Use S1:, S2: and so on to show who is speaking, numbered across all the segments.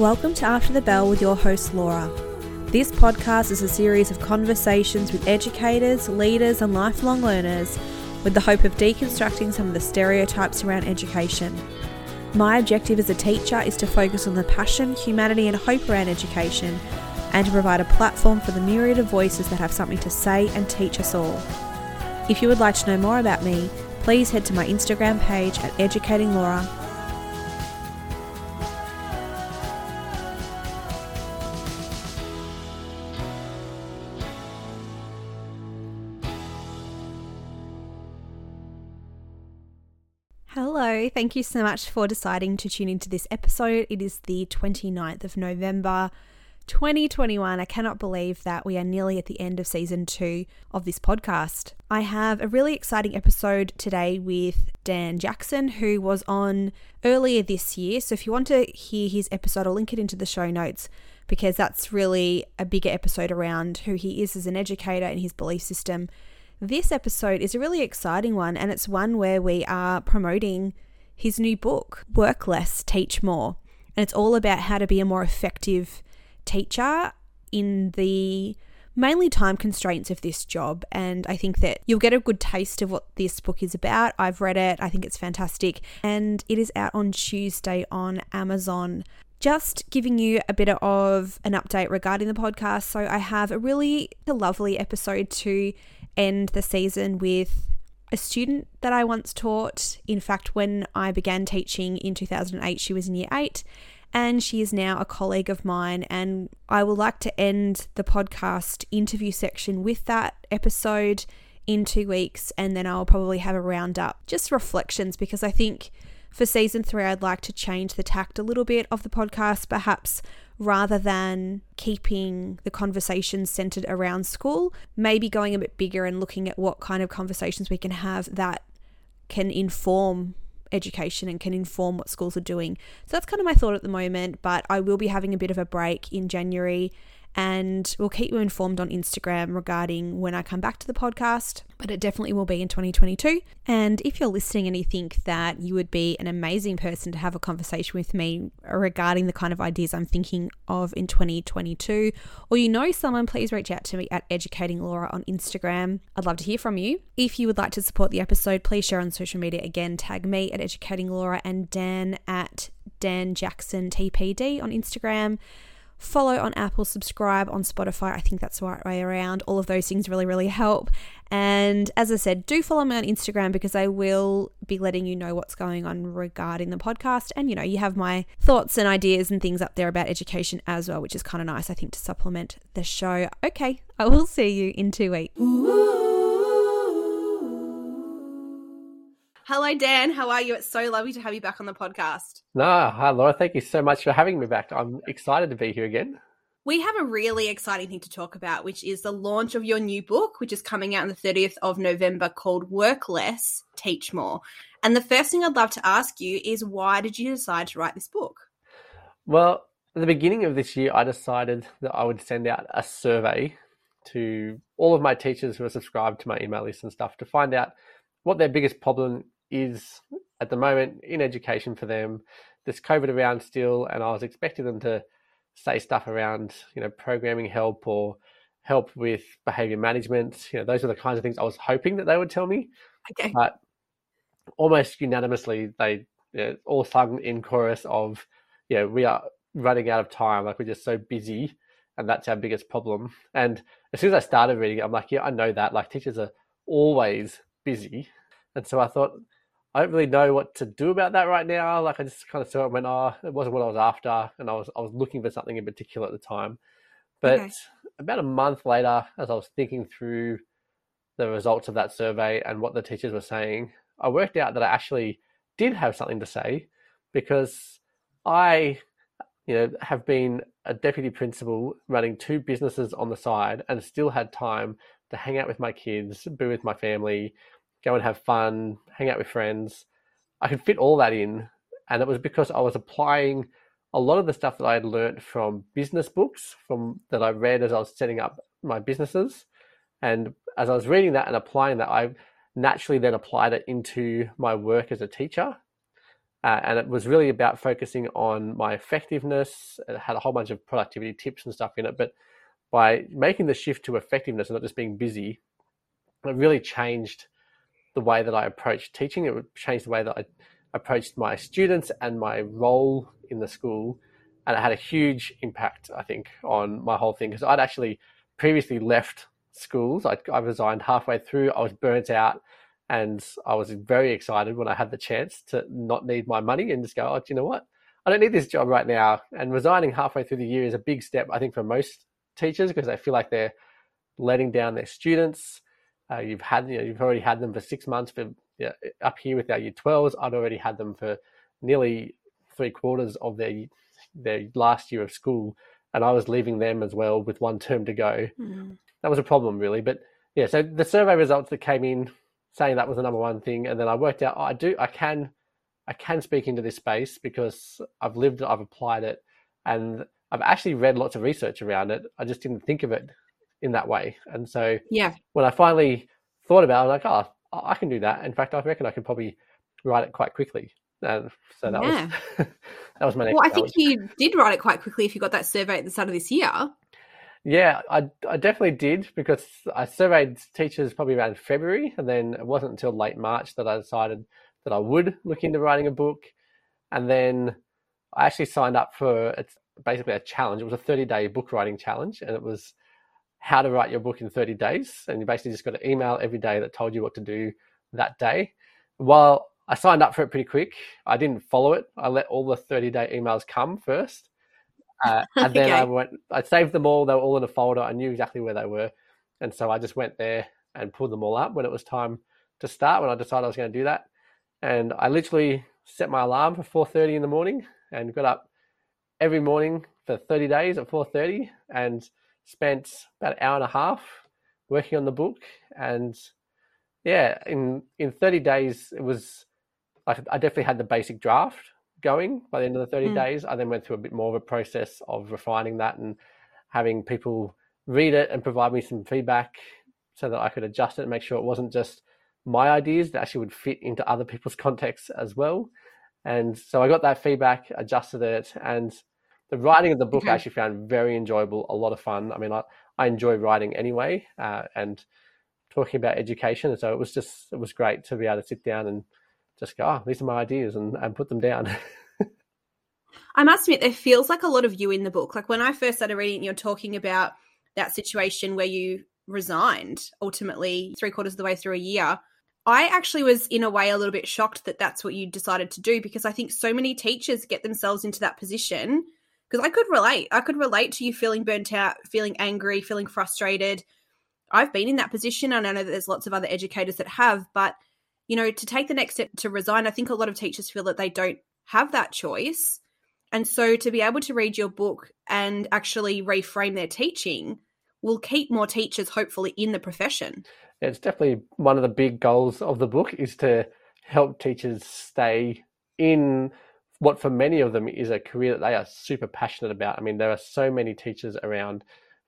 S1: Welcome to After the Bell with your host, Laura. This podcast is a series of conversations with educators, leaders, and lifelong learners with the hope of deconstructing some of the stereotypes around education. My objective as a teacher is to focus on the passion, humanity, and hope around education and to provide a platform for the myriad of voices that have something to say and teach us all. If you would like to know more about me, please head to my Instagram page at Educating Laura. Thank you so much for deciding to tune into this episode. It is the 29th of November 2021. I cannot believe that we are nearly at the end of season two of this podcast. I have a really exciting episode today with Dan Jackson, who was on earlier this year. So if you want to hear his episode, I'll link it into the show notes because that's really a bigger episode around who he is as an educator and his belief system. This episode is a really exciting one, and it's one where we are promoting his new book, Work Less, Teach More. And it's all about how to be a more effective teacher in the mainly time constraints of this job. And I think that you'll get a good taste of what this book is about. I've read it, I think it's fantastic. And it is out on Tuesday on Amazon. Just giving you a bit of an update regarding the podcast. So, I have a really lovely episode to end the season with a student that I once taught. In fact, when I began teaching in 2008, she was in year eight and she is now a colleague of mine. And I would like to end the podcast interview section with that episode in two weeks, and then I'll probably have a roundup, just reflections, because I think for season three, I'd like to change the tact a little bit of the podcast, perhaps rather than keeping the conversation centered around school, maybe going a bit bigger and looking at what kind of conversations we can have that can inform education and can inform what schools are doing. So that's kind of my thought at the moment, but I will be having a bit of a break in January and we'll keep you informed on Instagram regarding when I come back to the podcast, but it definitely will be in 2022. And if you're listening and you think that you would be an amazing person to have a conversation with me regarding the kind of ideas I'm thinking of in 2022, or you know someone, please reach out to me at Educating Laura on Instagram. I'd love to hear from you. If you would like to support the episode, please share on social media. Again, tag me at Educating Laura and Dan at Dan Jackson TPD on Instagram follow on Apple, subscribe on Spotify. I think that's the right way around. All of those things really, really help. And as I said, do follow me on Instagram because I will be letting you know what's going on regarding the podcast. And, you know, you have my thoughts and ideas and things up there about education as well, which is kind of nice, I think, to supplement the show. Okay, I will see you in two weeks. Hello, Dan. How are you? It's so lovely to have you back on the podcast.
S2: No, hi, Laura. Thank you so much for having me back. I'm excited to be here again.
S1: We have a really exciting thing to talk about, which is the launch of your new book, which is coming out on the 30th of November called Work Less, Teach More. And the first thing I'd love to ask you is why did you decide to write this book?
S2: Well, at the beginning of this year, I decided that I would send out a survey to all of my teachers who are subscribed to my email list and stuff to find out what their biggest problem is at the moment in education for them. There's COVID around still, and I was expecting them to say stuff around, you know, programming help or help with behavior management. You know, those are the kinds of things I was hoping that they would tell me.
S1: Okay.
S2: But almost unanimously, they you know, all sung in chorus of, you know, we are running out of time. Like we're just so busy, and that's our biggest problem. And as soon as I started reading it, I'm like, yeah, I know that. Like teachers are always busy, and so I thought I don't really know what to do about that right now. Like I just kind of saw it and went, oh, it wasn't what I was after, and I was I was looking for something in particular at the time. But okay. about a month later, as I was thinking through the results of that survey and what the teachers were saying, I worked out that I actually did have something to say because I, you know, have been a deputy principal running two businesses on the side and still had time to hang out with my kids, be with my family, go and have fun, hang out with friends. I could fit all that in. And it was because I was applying a lot of the stuff that I had learned from business books, from that I read as I was setting up my businesses. And as I was reading that and applying that, I naturally then applied it into my work as a teacher. Uh, and it was really about focusing on my effectiveness. It had a whole bunch of productivity tips and stuff in it. But by making the shift to effectiveness and not just being busy, it really changed the way that I approached teaching. It would change the way that I approached my students and my role in the school. And it had a huge impact, I think, on my whole thing because I'd actually previously left schools. I, I resigned halfway through. I was burnt out and I was very excited when I had the chance to not need my money and just go, oh, do you know what? I don't need this job right now. And resigning halfway through the year is a big step, I think, for most teachers because they feel like they're letting down their students. Uh, you've had, you know, you've already had them for six months. For you know, up here with our year 12s, I'd already had them for nearly three quarters of their their last year of school, and I was leaving them as well with one term to go. Mm. That was a problem, really. But yeah, so the survey results that came in saying that was the number one thing, and then I worked out oh, I do I can I can speak into this space because I've lived it, I've applied it, and I've actually read lots of research around it. I just didn't think of it in that way. And so
S1: yeah,
S2: when I finally thought about it, I'm like, oh, I can do that. In fact, I reckon I could probably write it quite quickly. And so that yeah. was that was my next.
S1: Well, I think you did write it quite quickly if you got that survey at the start of this year.
S2: Yeah, I, I definitely did because I surveyed teachers probably around February, and then it wasn't until late March that I decided that I would look into writing a book. And then I actually signed up for it's basically a challenge. It was a 30 day book writing challenge, and it was how to write your book in 30 days. And you basically just got an email every day that told you what to do that day. While I signed up for it pretty quick, I didn't follow it. I let all the 30 day emails come first. Uh, and then okay. I went, I saved them all. They were all in a folder. I knew exactly where they were. And so I just went there and pulled them all up when it was time to start, when I decided I was going to do that. And I literally set my alarm for 4.30 in the morning and got up every morning for 30 days at 4.30 and spent about an hour and a half working on the book. And yeah, in, in 30 days, it was, I, I definitely had the basic draft going by the end of the 30 mm. days. I then went through a bit more of a process of refining that and having people read it and provide me some feedback so that I could adjust it and make sure it wasn't just my ideas that actually would fit into other people's contexts as well. And so I got that feedback, adjusted it, and the writing of the book okay. I actually found very enjoyable, a lot of fun. I mean, I, I enjoy writing anyway, uh, and talking about education. And so it was just, it was great to be able to sit down and just go, oh, these are my ideas and, and put them down.
S1: I must admit, there feels like a lot of you in the book. Like when I first started reading, you're talking about that situation where you resigned ultimately three quarters of the way through a year. I actually was, in a way, a little bit shocked that that's what you decided to do because I think so many teachers get themselves into that position. Because I could relate. I could relate to you feeling burnt out, feeling angry, feeling frustrated. I've been in that position, and I know that there's lots of other educators that have, but you know, to take the next step to resign, I think a lot of teachers feel that they don't have that choice. And so to be able to read your book and actually reframe their teaching will keep more teachers hopefully in the profession.
S2: It's definitely one of the big goals of the book is to help teachers stay in what for many of them is a career that they are super passionate about. I mean, there are so many teachers around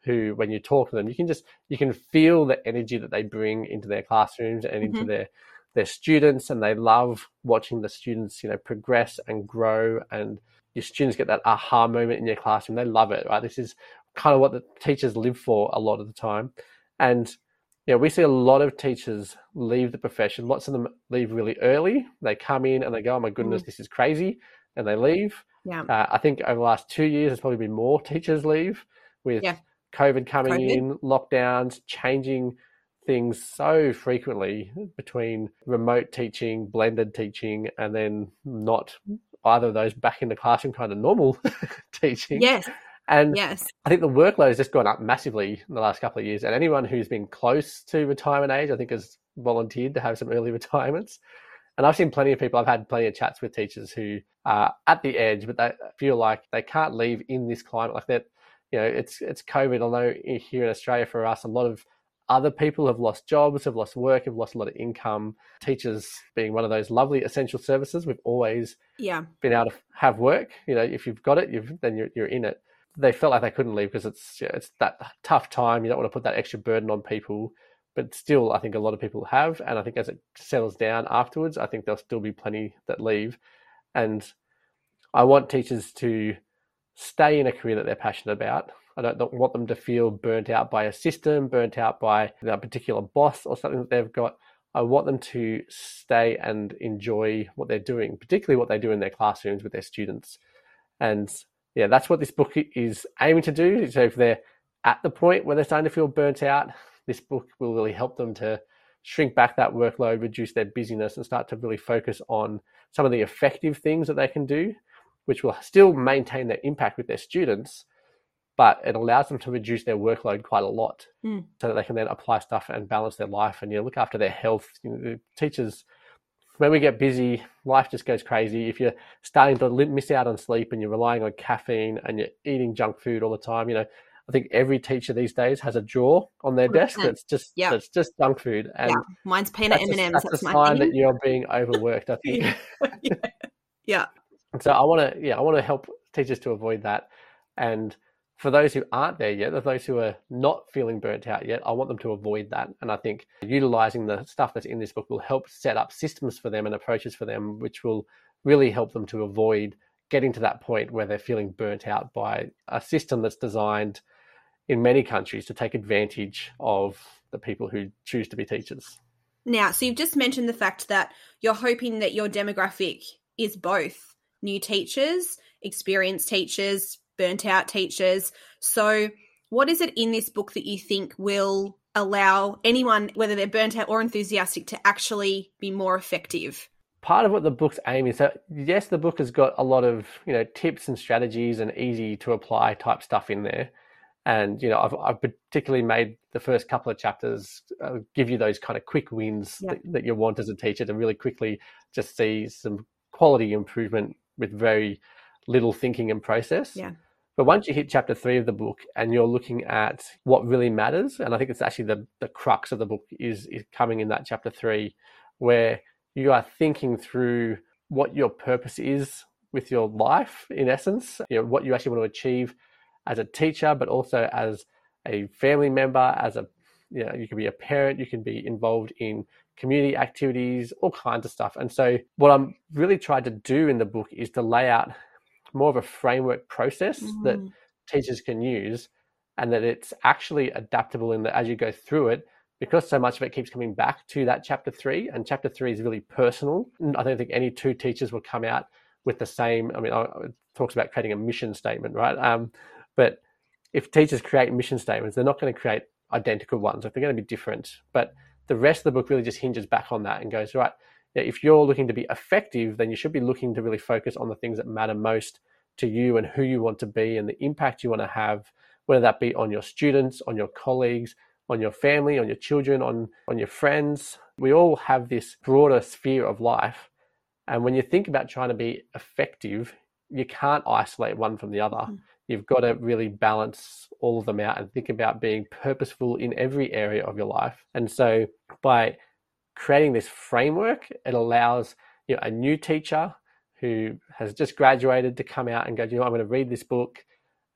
S2: who when you talk to them, you can just you can feel the energy that they bring into their classrooms and mm-hmm. into their their students and they love watching the students, you know, progress and grow and your students get that aha moment in your classroom. They love it, right? This is kind of what the teachers live for a lot of the time. And yeah, we see a lot of teachers leave the profession. Lots of them leave really early. They come in and they go, "Oh my goodness, mm. this is crazy," and they leave.
S1: Yeah. Uh,
S2: I think over the last two years, there's probably been more teachers leave with yeah. COVID coming COVID. in, lockdowns, changing things so frequently between remote teaching, blended teaching, and then not either of those back in the classroom kind of normal teaching.
S1: Yes.
S2: And
S1: yes.
S2: I think the workload has just gone up massively in the last couple of years. And anyone who's been close to retirement age, I think, has volunteered to have some early retirements. And I've seen plenty of people, I've had plenty of chats with teachers who are at the edge, but they feel like they can't leave in this climate like that. You know, it's it's COVID. I know here in Australia for us, a lot of other people have lost jobs, have lost work, have lost a lot of income. Teachers being one of those lovely essential services, we've always
S1: yeah
S2: been able to have work. You know, if you've got it, you've then you're, you're in it. They felt like they couldn't leave because it's it's that tough time. You don't want to put that extra burden on people, but still, I think a lot of people have, and I think as it settles down afterwards, I think there'll still be plenty that leave. And I want teachers to stay in a career that they're passionate about. I don't want them to feel burnt out by a system, burnt out by a particular boss or something that they've got. I want them to stay and enjoy what they're doing, particularly what they do in their classrooms with their students. And yeah, that's what this book is aiming to do. So if they're at the point where they're starting to feel burnt out, this book will really help them to shrink back that workload, reduce their busyness, and start to really focus on some of the effective things that they can do, which will still maintain their impact with their students, but it allows them to reduce their workload quite a lot
S1: mm.
S2: so that they can then apply stuff and balance their life and you know, look after their health. You know, teachers, when we get busy, life just goes crazy. If you're starting to miss out on sleep and you're relying on caffeine and you're eating junk food all the time, you know, I think every teacher these days has a drawer on their 100%. desk that's just
S1: yeah.
S2: that's just junk food. And yeah.
S1: mine's peanut M and M's.
S2: That's,
S1: that's
S2: a sign that you're being overworked. I think.
S1: yeah. yeah.
S2: So I want to yeah I want to help teachers to avoid that, and for those who aren't there yet, those who are not feeling burnt out yet, I want them to avoid that. And I think utilizing the stuff that's in this book will help set up systems for them and approaches for them, which will really help them to avoid getting to that point where they're feeling burnt out by a system that's designed in many countries to take advantage of the people who choose to be teachers.
S1: Now, so you've just mentioned the fact that you're hoping that your demographic is both new teachers, experienced teachers, burnt out teachers. So, what is it in this book that you think will allow anyone, whether they're burnt out or enthusiastic, to actually be more effective?
S2: Part of what the book's aim is that, yes, the book has got a lot of you know tips and strategies and easy to apply type stuff in there, and you know I've, I've particularly made the first couple of chapters uh, give you those kind of quick wins that, that you want as a teacher to really quickly just see some quality improvement with very little thinking and process.
S1: Yeah.
S2: But once you hit chapter three of the book and you're looking at what really matters, and I think it's actually the, the crux of the book is, is coming in that chapter three, where you are thinking through what your purpose is with your life, in essence, you know, what you actually want to achieve as a teacher, but also as a family member, as a you know, you can be a parent, you can be involved in community activities, all kinds of stuff. And so what I'm really trying to do in the book is to lay out more of a framework process mm. that teachers can use and that it's actually adaptable in that as you go through it because so much of it keeps coming back to that chapter three and chapter three is really personal i don't think any two teachers will come out with the same i mean it talks about creating a mission statement right um, but if teachers create mission statements they're not going to create identical ones they're going to be different but the rest of the book really just hinges back on that and goes right if you're looking to be effective, then you should be looking to really focus on the things that matter most to you and who you want to be and the impact you want to have, whether that be on your students, on your colleagues, on your family, on your children, on, on your friends. We all have this broader sphere of life. And when you think about trying to be effective, you can't isolate one from the other. Mm. You've got to really balance all of them out and think about being purposeful in every area of your life. And so by creating this framework, it allows you know, a new teacher who has just graduated to come out and go, you know, I'm going to read this book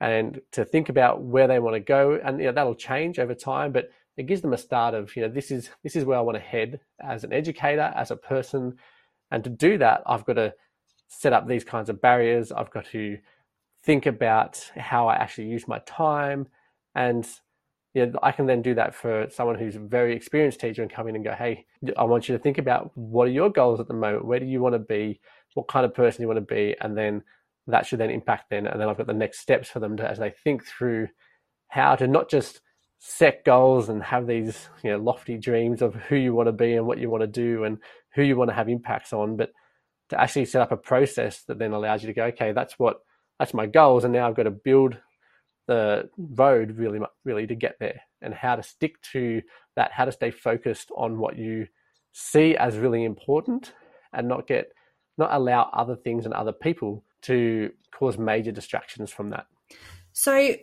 S2: and to think about where they want to go. And you know, that'll change over time, but it gives them a start of, you know, this is this is where I want to head as an educator, as a person. And to do that, I've got to set up these kinds of barriers. I've got to think about how I actually use my time. And know, I can then do that for someone who's a very experienced teacher and come in and go, hey, I want you to think about what are your goals at the moment? Where do you want to be? What kind of person you want to be? And then that should then impact then. And then I've got the next steps for them to, as they think through how to not just set goals and have these you know lofty dreams of who you want to be and what you want to do and who you want to have impacts on, but to actually set up a process that then allows you to go, okay, that's what that's my goals, and now I've got to build the road really really to get there and how to stick to that how to stay focused on what you see as really important and not get not allow other things and other people to cause major distractions from that.
S1: So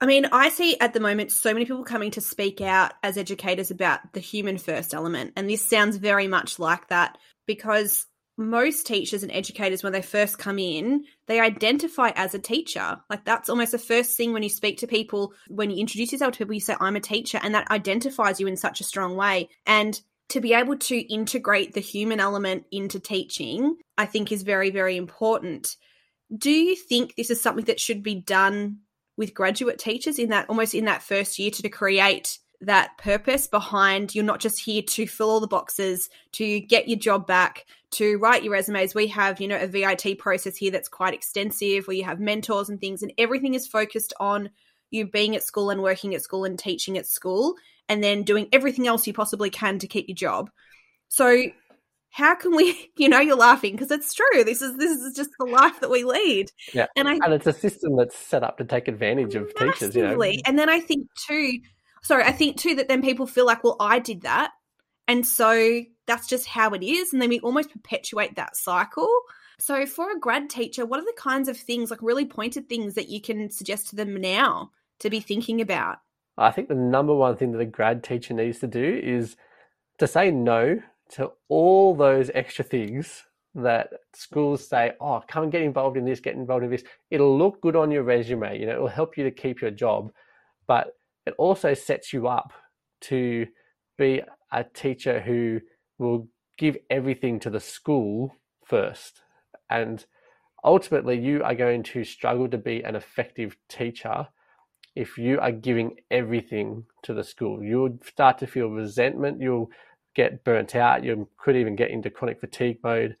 S1: i mean i see at the moment so many people coming to speak out as educators about the human first element and this sounds very much like that because most teachers and educators when they first come in they identify as a teacher like that's almost the first thing when you speak to people when you introduce yourself to people you say i'm a teacher and that identifies you in such a strong way and to be able to integrate the human element into teaching, I think is very, very important. Do you think this is something that should be done with graduate teachers in that almost in that first year to, to create that purpose behind you're not just here to fill all the boxes to get your job back to write your resumes. We have you know a VIT process here that's quite extensive where you have mentors and things and everything is focused on you being at school and working at school and teaching at school and then doing everything else you possibly can to keep your job. So how can we you know you're laughing because it's true. This is this is just the life that we lead.
S2: Yeah. And, I, and it's a system that's set up to take advantage of teachers you know.
S1: And then i think too sorry i think too that then people feel like well i did that. And so that's just how it is. And then we almost perpetuate that cycle. So for a grad teacher what are the kinds of things like really pointed things that you can suggest to them now to be thinking about?
S2: I think the number one thing that a grad teacher needs to do is to say no to all those extra things that schools say, oh, come and get involved in this, get involved in this. It'll look good on your resume, you know, it'll help you to keep your job, but it also sets you up to be a teacher who will give everything to the school first. And ultimately, you are going to struggle to be an effective teacher if you are giving everything to the school. You'll start to feel resentment. You'll get burnt out. You could even get into chronic fatigue mode.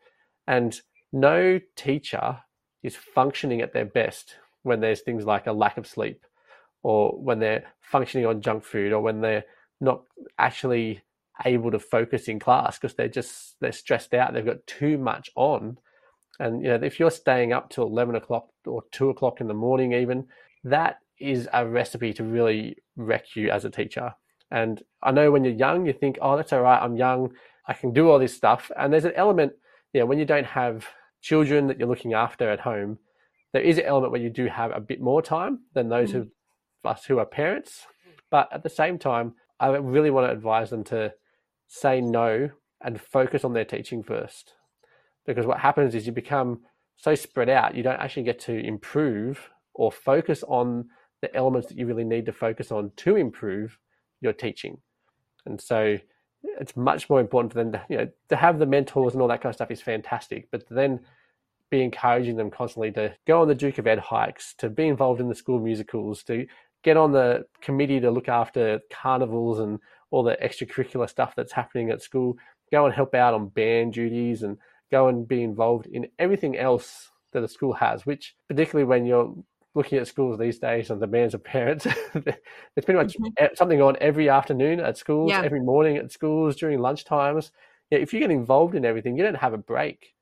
S2: And no teacher is functioning at their best when there's things like a lack of sleep or when they're functioning on junk food or when they're not actually able to focus in class because they're just they're stressed out they've got too much on and you know if you're staying up till 11 o'clock or 2 o'clock in the morning even that is a recipe to really wreck you as a teacher and I know when you're young, you think, oh, that's all right. I'm young. I can do all this stuff. And there's an element, you know, when you don't have children that you're looking after at home, there is an element where you do have a bit more time than those mm. of us who are parents. But at the same time, I really want to advise them to say no and focus on their teaching first. Because what happens is you become so spread out, you don't actually get to improve or focus on the elements that you really need to focus on to improve your teaching. And so it's much more important for them to, you know, to have the mentors and all that kind of stuff is fantastic, but then be encouraging them constantly to go on the Duke of Ed hikes, to be involved in the school musicals, to get on the committee to look after carnivals and all the extracurricular stuff that's happening at school, go and help out on band duties and go and be involved in everything else that a school has, which particularly when you're looking at schools these days and the demands of parents, there's pretty much mm-hmm. something on every afternoon at schools, yeah. every morning at schools, during lunch times. Yeah, if you get involved in everything, you don't have a break.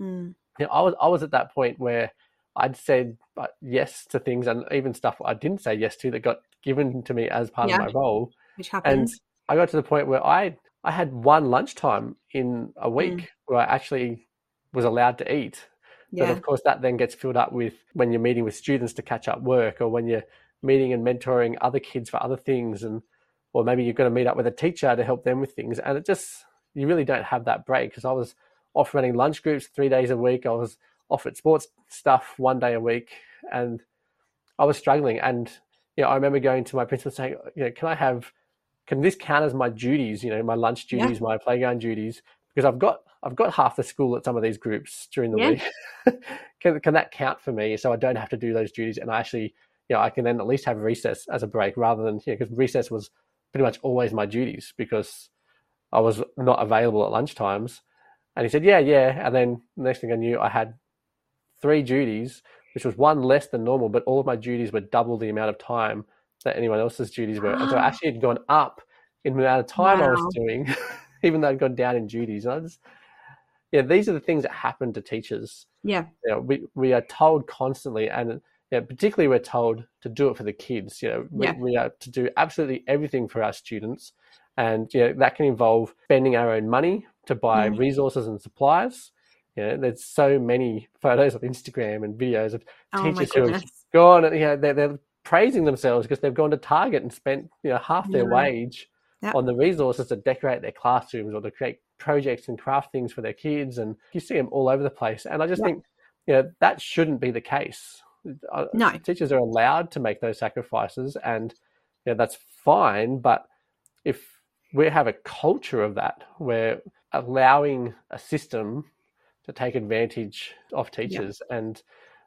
S2: Mm. You know, I was I was at that point where I'd said uh, yes to things and even stuff I didn't say yes to that got given to me as part yeah. of my role.
S1: Which happens.
S2: And I got to the point where I I had one lunchtime in a week mm. where I actually was allowed to eat yeah. But of course, that then gets filled up with when you're meeting with students to catch up work, or when you're meeting and mentoring other kids for other things, and or maybe you're going to meet up with a teacher to help them with things, and it just you really don't have that break. Because I was off running lunch groups three days a week, I was off at sports stuff one day a week, and I was struggling. And you know, I remember going to my principal saying, you know, can I have can this count as my duties? You know, my lunch duties, yeah. my playground duties, because I've got I've got half the school at some of these groups during the yeah. week. can, can that count for me? So I don't have to do those duties, and I actually, you know, I can then at least have recess as a break rather than you know, because recess was pretty much always my duties because I was not available at lunch times. And he said, yeah, yeah. And then the next thing I knew, I had three duties, which was one less than normal, but all of my duties were double the amount of time that anyone else's duties were. and so I actually had gone up in the amount of time wow. I was doing, even though I'd gone down in duties. And I just, yeah, these are the things that happen to teachers.
S1: Yeah.
S2: You know, we, we are told constantly, and you know, particularly we're told to do it for the kids. You know, we, yeah. we are to do absolutely everything for our students. And you know, that can involve spending our own money to buy mm. resources and supplies. You know, there's so many photos of Instagram and videos of oh teachers who have gone and you know, they're, they're praising themselves because they've gone to Target and spent you know half their yeah. wage yep. on the resources to decorate their classrooms or to create projects and craft things for their kids, and you see them all over the place. And I just think, you know, that shouldn't be the case. Uh,
S1: no,
S2: teachers are allowed to make those sacrifices, and you know, that's fine. But if we have a culture of that where allowing a system to take advantage of teachers yep. and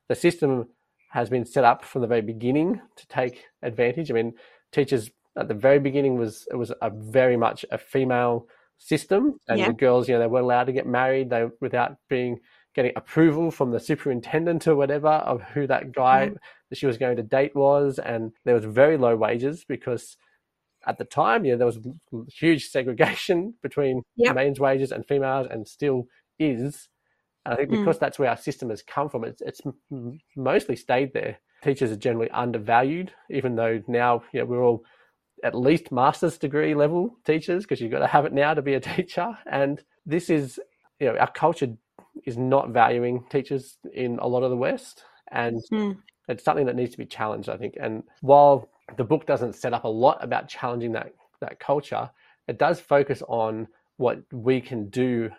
S2: the system has been set up from the very beginning to take advantage. I mean, teachers at the very beginning was it was a very much a female system, and yeah. the girls, you know, they weren't allowed to get married they without being getting approval from the superintendent or whatever of who that guy mm-hmm. that she was going to date was, and there was very low wages because at the time, you know, there was huge segregation between yep. men's wages and females, and still is. And I think mm. because mm. that's where our system has come from, it's, it's mostly stayed there. Teachers are generally undervalued, even though now you know, we're all at least master's degree level teachers because you've got to have it now to be a teacher. And this is, you know, our culture is not valuing teachers in a lot of the West. And mm. it's something that needs to be challenged, I think. And while the book doesn't set up a lot about challenging that, that culture, it does focus on what we can do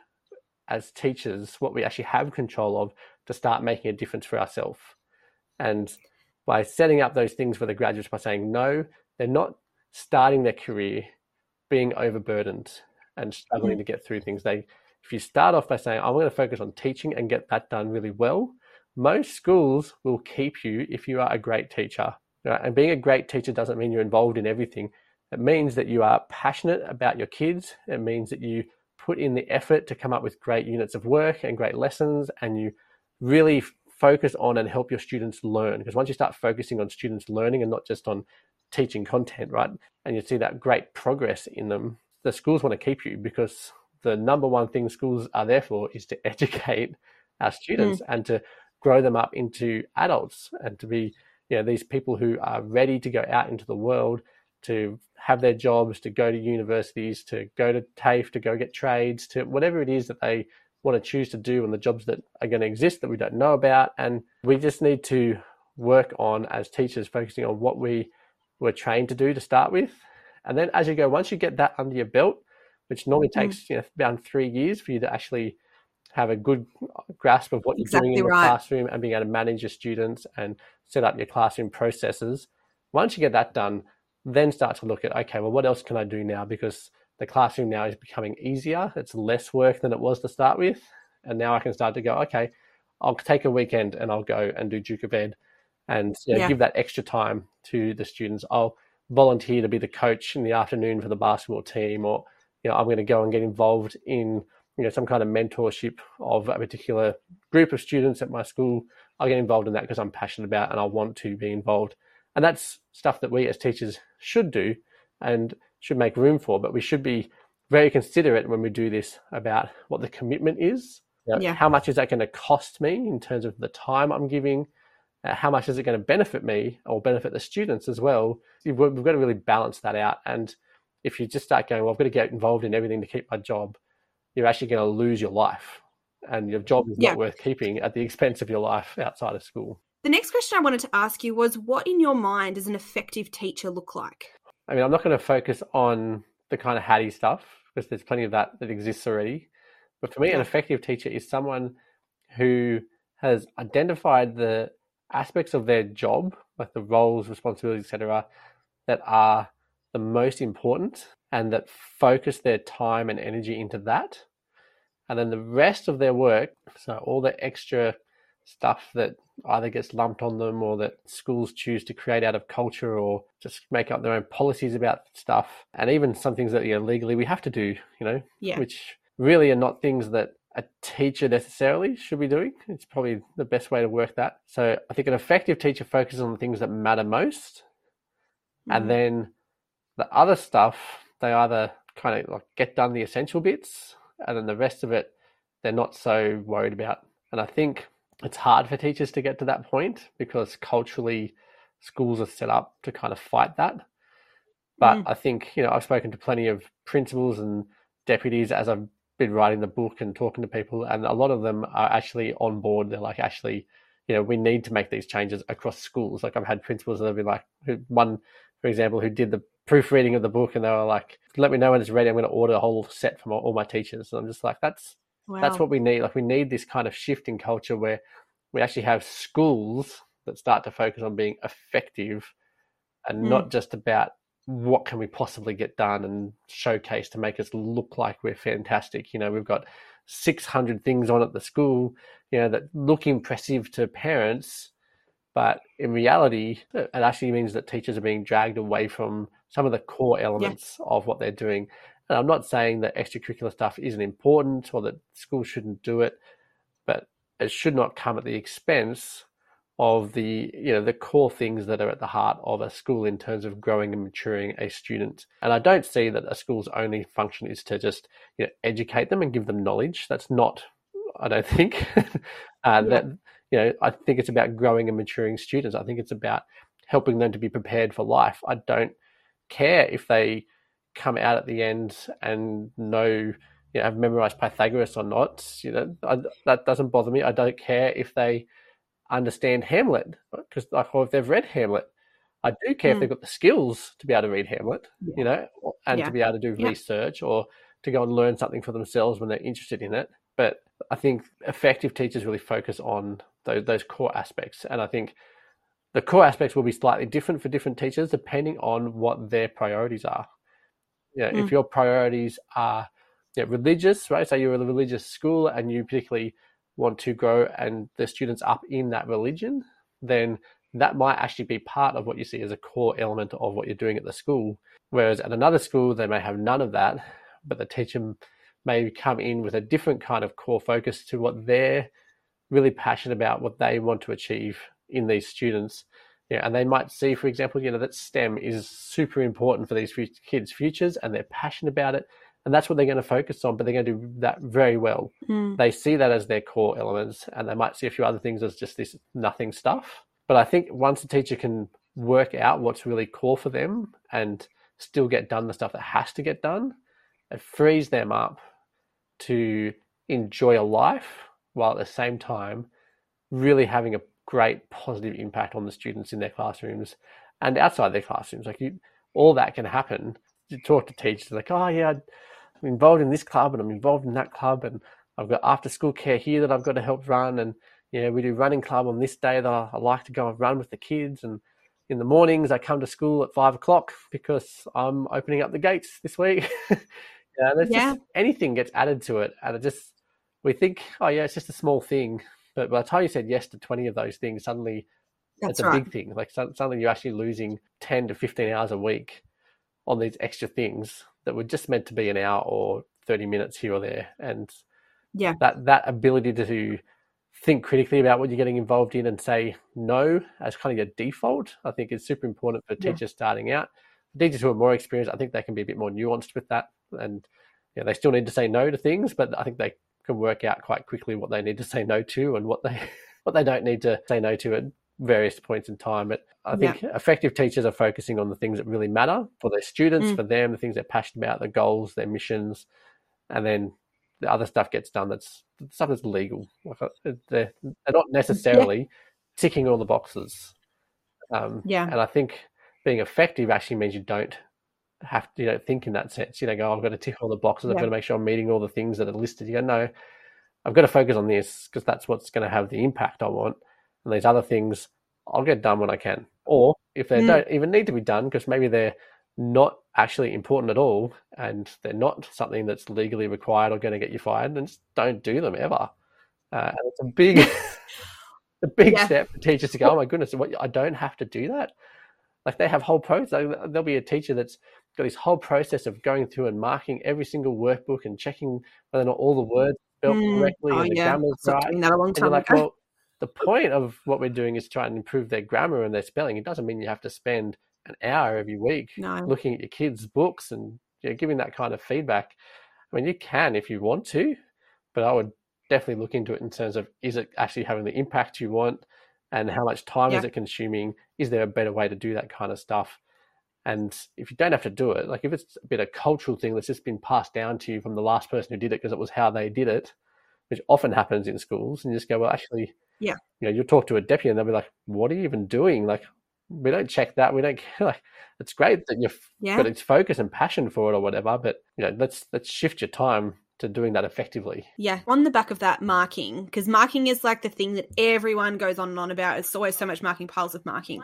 S2: as teachers, what we actually have control of to start making a difference for ourselves. And by setting up those things for the graduates by saying, no, they're not starting their career being overburdened and struggling mm-hmm. to get through things. They, if you start off by saying, I'm going to focus on teaching and get that done really well, most schools will keep you if you are a great teacher. Right? And being a great teacher doesn't mean you're involved in everything. It means that you are passionate about your kids. It means that you put in the effort to come up with great units of work and great lessons, and you really focus on and help your students learn. Because once you start focusing on students learning and not just on teaching content, right, and you see that great progress in them, the schools want to keep you because the number one thing schools are there for is to educate our students mm. and to grow them up into adults and to be you know these people who are ready to go out into the world to have their jobs to go to universities to go to TAFE to go get trades to whatever it is that they want to choose to do and the jobs that are going to exist that we don't know about and we just need to work on as teachers focusing on what we were trained to do to start with and then as you go once you get that under your belt which normally mm-hmm. takes you know around three years for you to actually have a good grasp of what you're exactly doing in the right. classroom and being able to manage your students and set up your classroom processes. Once you get that done, then start to look at okay, well, what else can I do now? Because the classroom now is becoming easier. It's less work than it was to start with. And now I can start to go, okay, I'll take a weekend and I'll go and do Duke of Ed and you know, yeah. give that extra time to the students. I'll volunteer to be the coach in the afternoon for the basketball team, or you know, I'm going to go and get involved in you know some kind of mentorship of a particular group of students at my school. I'll get involved in that because I'm passionate about and I want to be involved. And that's stuff that we as teachers should do and should make room for. But we should be very considerate when we do this about what the commitment is. You know, yeah. How much is that going to cost me in terms of the time I'm giving? Uh, how much is it going to benefit me or benefit the students as well? We've, we've got to really balance that out. And if you just start going, well, I've got to get involved in everything to keep my job, you're actually going to lose your life. And your job is yeah. not worth keeping at the expense of your life outside of school.
S1: The next question I wanted to ask you was what in your mind does an effective teacher look like?
S2: I mean, I'm not going to focus on the kind of Hattie stuff because there's plenty of that that exists already. But for me, yeah. an effective teacher is someone who has identified the aspects of their job, like the roles, responsibilities, etc., that are the most important and that focus their time and energy into that. And then the rest of their work, so all the extra stuff that either gets lumped on them or that schools choose to create out of culture or just make up their own policies about stuff. And even some things that you know, legally we have to do, you know, yeah. which really are not things that a teacher necessarily should be doing. It's probably the best way to work that. So I think an effective teacher focuses on the things that matter most. Mm-hmm. And then the other stuff, they either kind of like get done the essential bits and then the rest of it they're not so worried about. And I think it's hard for teachers to get to that point because culturally schools are set up to kind of fight that. But mm. I think, you know, I've spoken to plenty of principals and deputies as I've been writing the book and talking to people, and a lot of them are actually on board. They're like, actually, you know, we need to make these changes across schools. Like I've had principals that have been like, one, for example, who did the proofreading of the book, and they were like, "Let me know when it's ready. I'm going to order a whole set for all my teachers." And I'm just like, "That's wow. that's what we need. Like we need this kind of shift in culture where we actually have schools that start to focus on being effective and mm. not just about what can we possibly get done and showcase to make us look like we're fantastic. You know, we've got 600 things on at the school, you know, that look impressive to parents, but in reality, it actually means that teachers are being dragged away from some of the core elements yeah. of what they're doing. And I'm not saying that extracurricular stuff isn't important or that schools shouldn't do it, but it should not come at the expense of the you know the core things that are at the heart of a school in terms of growing and maturing a student. And i don't see that a school's only function is to just you know educate them and give them knowledge. That's not i don't think. Uh, yeah. that you know i think it's about growing and maturing students. I think it's about helping them to be prepared for life. I don't care if they come out at the end and know you know have memorized pythagoras or not you know I, that doesn't bother me i don't care if they understand Hamlet because like or if they've read Hamlet. I do care mm. if they've got the skills to be able to read Hamlet, yeah. you know, and yeah. to be able to do yeah. research or to go and learn something for themselves when they're interested in it. But I think effective teachers really focus on those, those core aspects. And I think the core aspects will be slightly different for different teachers depending on what their priorities are. Know, mm. if your priorities are religious, right? So you're a religious school and you particularly want to grow and the students up in that religion, then that might actually be part of what you see as a core element of what you're doing at the school. Whereas at another school, they may have none of that, but the teacher may come in with a different kind of core focus to what they're really passionate about, what they want to achieve in these students. Yeah, and they might see, for example, you know, that STEM is super important for these kids' futures and they're passionate about it and that's what they're going to focus on, but they're going to do that very well. Mm. They see that as their core elements, and they might see a few other things as just this nothing stuff. But I think once a teacher can work out what's really core for them and still get done the stuff that has to get done, it frees them up to enjoy a life while at the same time really having a great positive impact on the students in their classrooms and outside their classrooms. Like you, all that can happen. You talk to teachers like, oh yeah, I'm involved in this club and I'm involved in that club and I've got after school care here that I've got to help run and you know we do running club on this day that I, I like to go and run with the kids and in the mornings I come to school at five o'clock because I'm opening up the gates this week. yeah, yeah. just anything gets added to it and it just we think oh yeah it's just a small thing but by the time you said yes to 20 of those things suddenly That's it's a right. big thing like suddenly you're actually losing 10 to 15 hours a week on these extra things that were just meant to be an hour or 30 minutes here or there. And
S1: yeah,
S2: that, that ability to think critically about what you're getting involved in and say no as kind of your default, I think is super important for teachers yeah. starting out. Teachers who are more experienced, I think they can be a bit more nuanced with that. And yeah, they still need to say no to things, but I think they can work out quite quickly what they need to say no to and what they what they don't need to say no to at various points in time. But I think yeah. effective teachers are focusing on the things that really matter for their students, mm. for them, the things they're passionate about, their goals, their missions, and then the other stuff gets done. That's stuff that's legal. Like uh, they're, they're not necessarily yeah. ticking all the boxes. Um,
S1: yeah,
S2: and I think being effective actually means you don't have to, you know, think in that sense. You know, go, I've got to tick all the boxes. I've got to make sure I'm meeting all the things that are listed. You go, no, I've got to focus on this because that's what's going to have the impact I want and these other things I'll get done when I can. Or if they mm. don't even need to be done because maybe they're not actually important at all and they're not something that's legally required or going to get you fired, then just don't do them ever. Uh, and it's a big, a big yeah. step for teachers to go. Oh my goodness, what, I don't have to do that. Like they have whole process. There'll be a teacher that's got this whole process of going through and marking every single workbook and checking whether or not all the words spelled mm. correctly oh, and the yeah. grammar's right.
S1: That a long time
S2: like, well, the point of what we're doing is trying to improve their grammar and their spelling. It doesn't mean you have to spend an hour every week
S1: no.
S2: looking at your kids' books and you know, giving that kind of feedback. I mean, you can if you want to, but I would definitely look into it in terms of is it actually having the impact you want and how much time yeah. is it consuming? Is there a better way to do that kind of stuff? And if you don't have to do it, like if it's a bit of cultural thing that's just been passed down to you from the last person who did it because it was how they did it, which often happens in schools, and you just go, well, actually,
S1: yeah.
S2: You know, you'll talk to a deputy and they'll be like, what are you even doing? Like, we don't check that. We don't like. It's great that you've yeah. got its focus and passion for it or whatever, but you know, let's let's shift your time to doing that effectively.
S1: Yeah, on the back of that, marking because marking is like the thing that everyone goes on and on about. It's always so much marking, piles of marking.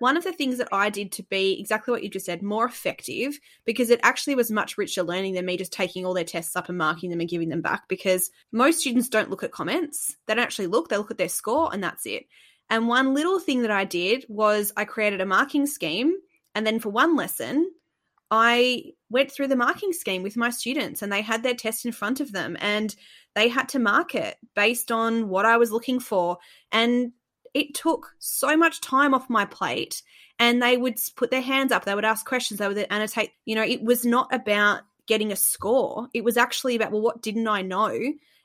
S1: One of the things that I did to be exactly what you just said, more effective, because it actually was much richer learning than me just taking all their tests up and marking them and giving them back. Because most students don't look at comments, they don't actually look, they look at their score, and that's it. And one little thing that I did was I created a marking scheme. And then for one lesson, I went through the marking scheme with my students and they had their test in front of them and they had to mark it based on what I was looking for. And it took so much time off my plate. And they would put their hands up, they would ask questions, they would annotate. You know, it was not about getting a score, it was actually about, well, what didn't I know?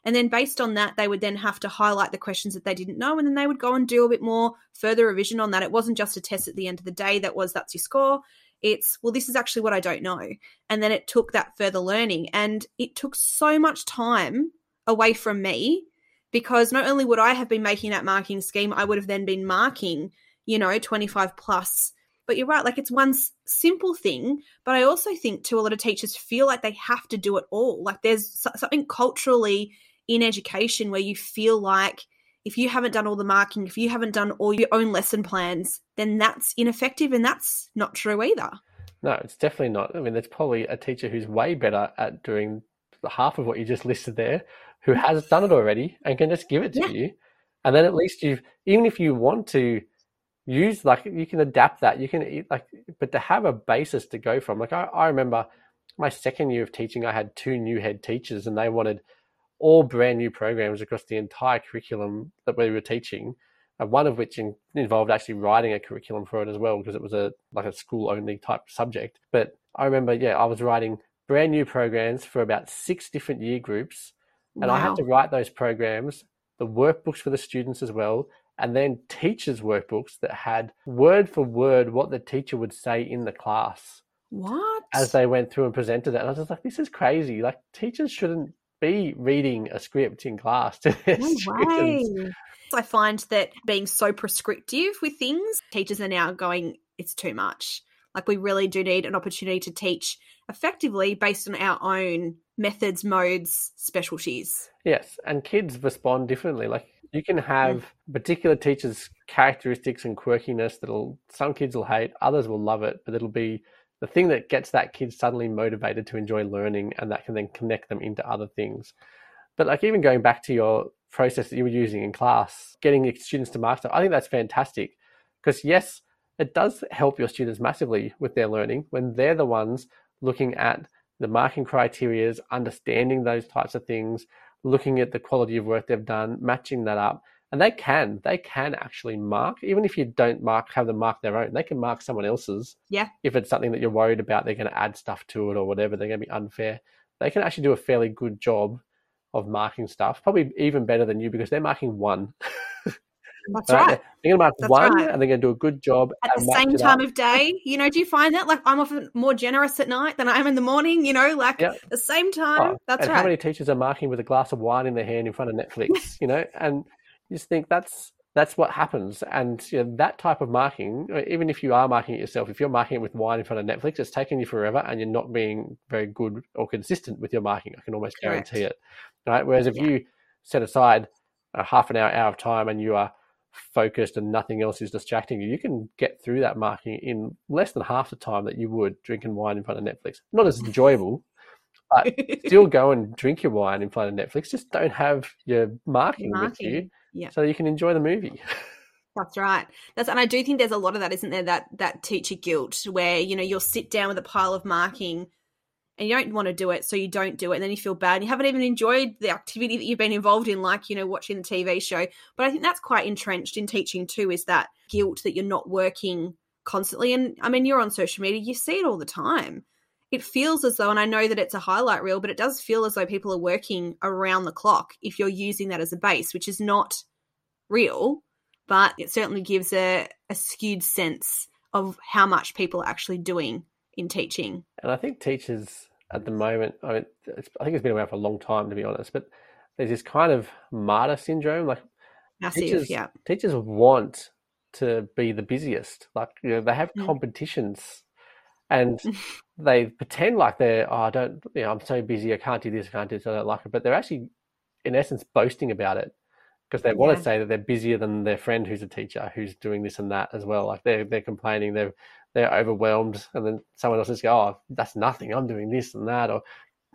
S1: And then based on that, they would then have to highlight the questions that they didn't know. And then they would go and do a bit more further revision on that. It wasn't just a test at the end of the day that was, that's your score. It's, well, this is actually what I don't know. And then it took that further learning. And it took so much time away from me because not only would I have been making that marking scheme, I would have then been marking, you know, 25 plus. But you're right, like it's one simple thing. But I also think too, a lot of teachers feel like they have to do it all. Like there's something culturally in education where you feel like if you haven't done all the marking, if you haven't done all your own lesson plans, then that's ineffective and that's not true either.
S2: No, it's definitely not. I mean, there's probably a teacher who's way better at doing half of what you just listed there who has done it already and can just give it to yeah. you. And then at least you've, even if you want to use, like, you can adapt that. You can, like, but to have a basis to go from, like, I, I remember my second year of teaching, I had two new head teachers and they wanted all brand new programs across the entire curriculum that we were teaching. Uh, one of which in, involved actually writing a curriculum for it as well because it was a like a school only type subject. But I remember, yeah, I was writing brand new programs for about six different year groups, and wow. I had to write those programs, the workbooks for the students as well, and then teachers' workbooks that had word for word what the teacher would say in the class.
S1: What?
S2: As they went through and presented it. And I was just like, this is crazy. Like, teachers shouldn't be reading a script in class to their no students. Way.
S1: I find that being so prescriptive with things, teachers are now going, it's too much. Like, we really do need an opportunity to teach effectively based on our own methods, modes, specialties.
S2: Yes, and kids respond differently. Like, you can have mm. particular teachers' characteristics and quirkiness that'll some kids will hate, others will love it, but it'll be the thing that gets that kid suddenly motivated to enjoy learning and that can then connect them into other things. But like even going back to your process that you were using in class, getting students to master, I think that's fantastic. Because yes, it does help your students massively with their learning when they're the ones looking at the marking criterias, understanding those types of things, looking at the quality of work they've done, matching that up, and they can they can actually mark even if you don't mark have them mark their own they can mark someone else's.
S1: Yeah.
S2: If it's something that you're worried about they're going to add stuff to it or whatever they're going to be unfair. They can actually do a fairly good job of marking stuff probably even better than you because they're marking one
S1: That's right. right.
S2: They're going to mark That's one right. and they're going to do a good job
S1: at the same time of day. You know, do you find that? Like, I'm often more generous at night than I am in the morning, you know, like yep. the same time. Oh, That's right.
S2: How many teachers are marking with a glass of wine in their hand in front of Netflix, you know? And you just think that's that's what happens. And you know, that type of marking, uh, even if you are marking it yourself, if you're marking it with wine in front of Netflix, it's taking you forever and you're not being very good or consistent with your marking. I can almost Correct. guarantee it. Right. Whereas if yeah. you set aside a half an hour, hour of time and you are focused and nothing else is distracting you, you can get through that marking in less than half the time that you would drinking wine in front of Netflix. Not as enjoyable, but still go and drink your wine in front of Netflix. Just don't have your marking, marking. with you
S1: yeah.
S2: So you can enjoy the movie.
S1: That's right. That's and I do think there's a lot of that, isn't there? That that teacher guilt where you know you'll sit down with a pile of marking and you don't want to do it, so you don't do it, and then you feel bad. And you haven't even enjoyed the activity that you've been involved in, like you know watching the TV show. But I think that's quite entrenched in teaching too. Is that guilt that you're not working constantly? And I mean, you're on social media, you see it all the time. It feels as though, and I know that it's a highlight reel, but it does feel as though people are working around the clock if you're using that as a base, which is not real, but it certainly gives a, a skewed sense of how much people are actually doing in teaching.
S2: And I think teachers at the moment, I mean, I think it's been around for a long time to be honest, but there's this kind of martyr syndrome. Like
S1: Massive,
S2: teachers,
S1: yeah.
S2: Teachers want to be the busiest. Like you know, they have mm. competitions, and they pretend like they're. Oh, I don't. You know, I'm so busy. I can't do this. I can't do this. I don't like it. But they're actually, in essence, boasting about it because they want
S1: Yeah.
S2: to say that they're busier than their friend who's a teacher who's doing this and that as well. Like they're they're complaining, they're they're overwhelmed, and then someone else just go, "Oh, that's nothing. I'm doing this and that," or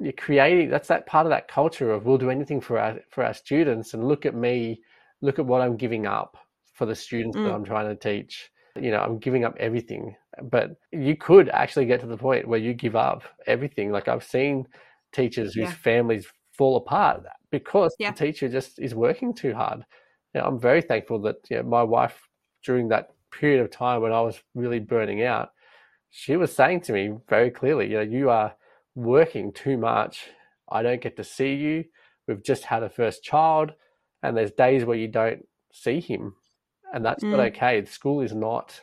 S2: you're creating. That's that part of that culture of we'll do anything for our for our students, and look at me, look at what I'm giving up for the students that
S1: Mm.
S2: I'm trying to teach. You know, I'm giving up everything, but you could actually get to the point where you give up everything. Like I've seen teachers whose
S1: Yeah.
S2: families fall apart because
S1: Yeah.
S2: the teacher just is working too hard. You know, I'm very thankful that you know, my wife, during that period of time when I was really burning out, she was saying to me very clearly, you know, you are working too much. I don't get to see you. We've just had a first child, and there's days where you don't see him, and that's not
S1: Mm.
S2: okay. School is not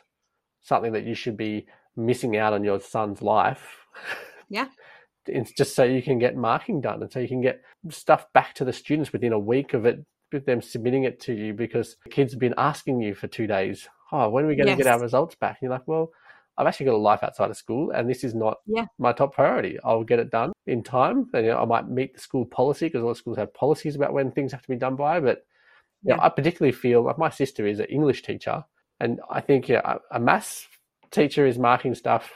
S2: something that you should be missing out on your son's life.
S1: Yeah.
S2: It's just so you can get marking done and so you can get stuff back to the students within a week of it, with them submitting it to you because the kids have been asking you for two days, oh, when are we going to get our results back? And you're like, well, I've actually got a life outside of school and this is not
S1: Yeah.
S2: my top priority. I'll get it done in time. And you know, I might meet the school policy because all schools have policies about when things have to be done by. But you know, I particularly feel like my sister is an English teacher and I think yeah, a, a maths teacher is marking stuff.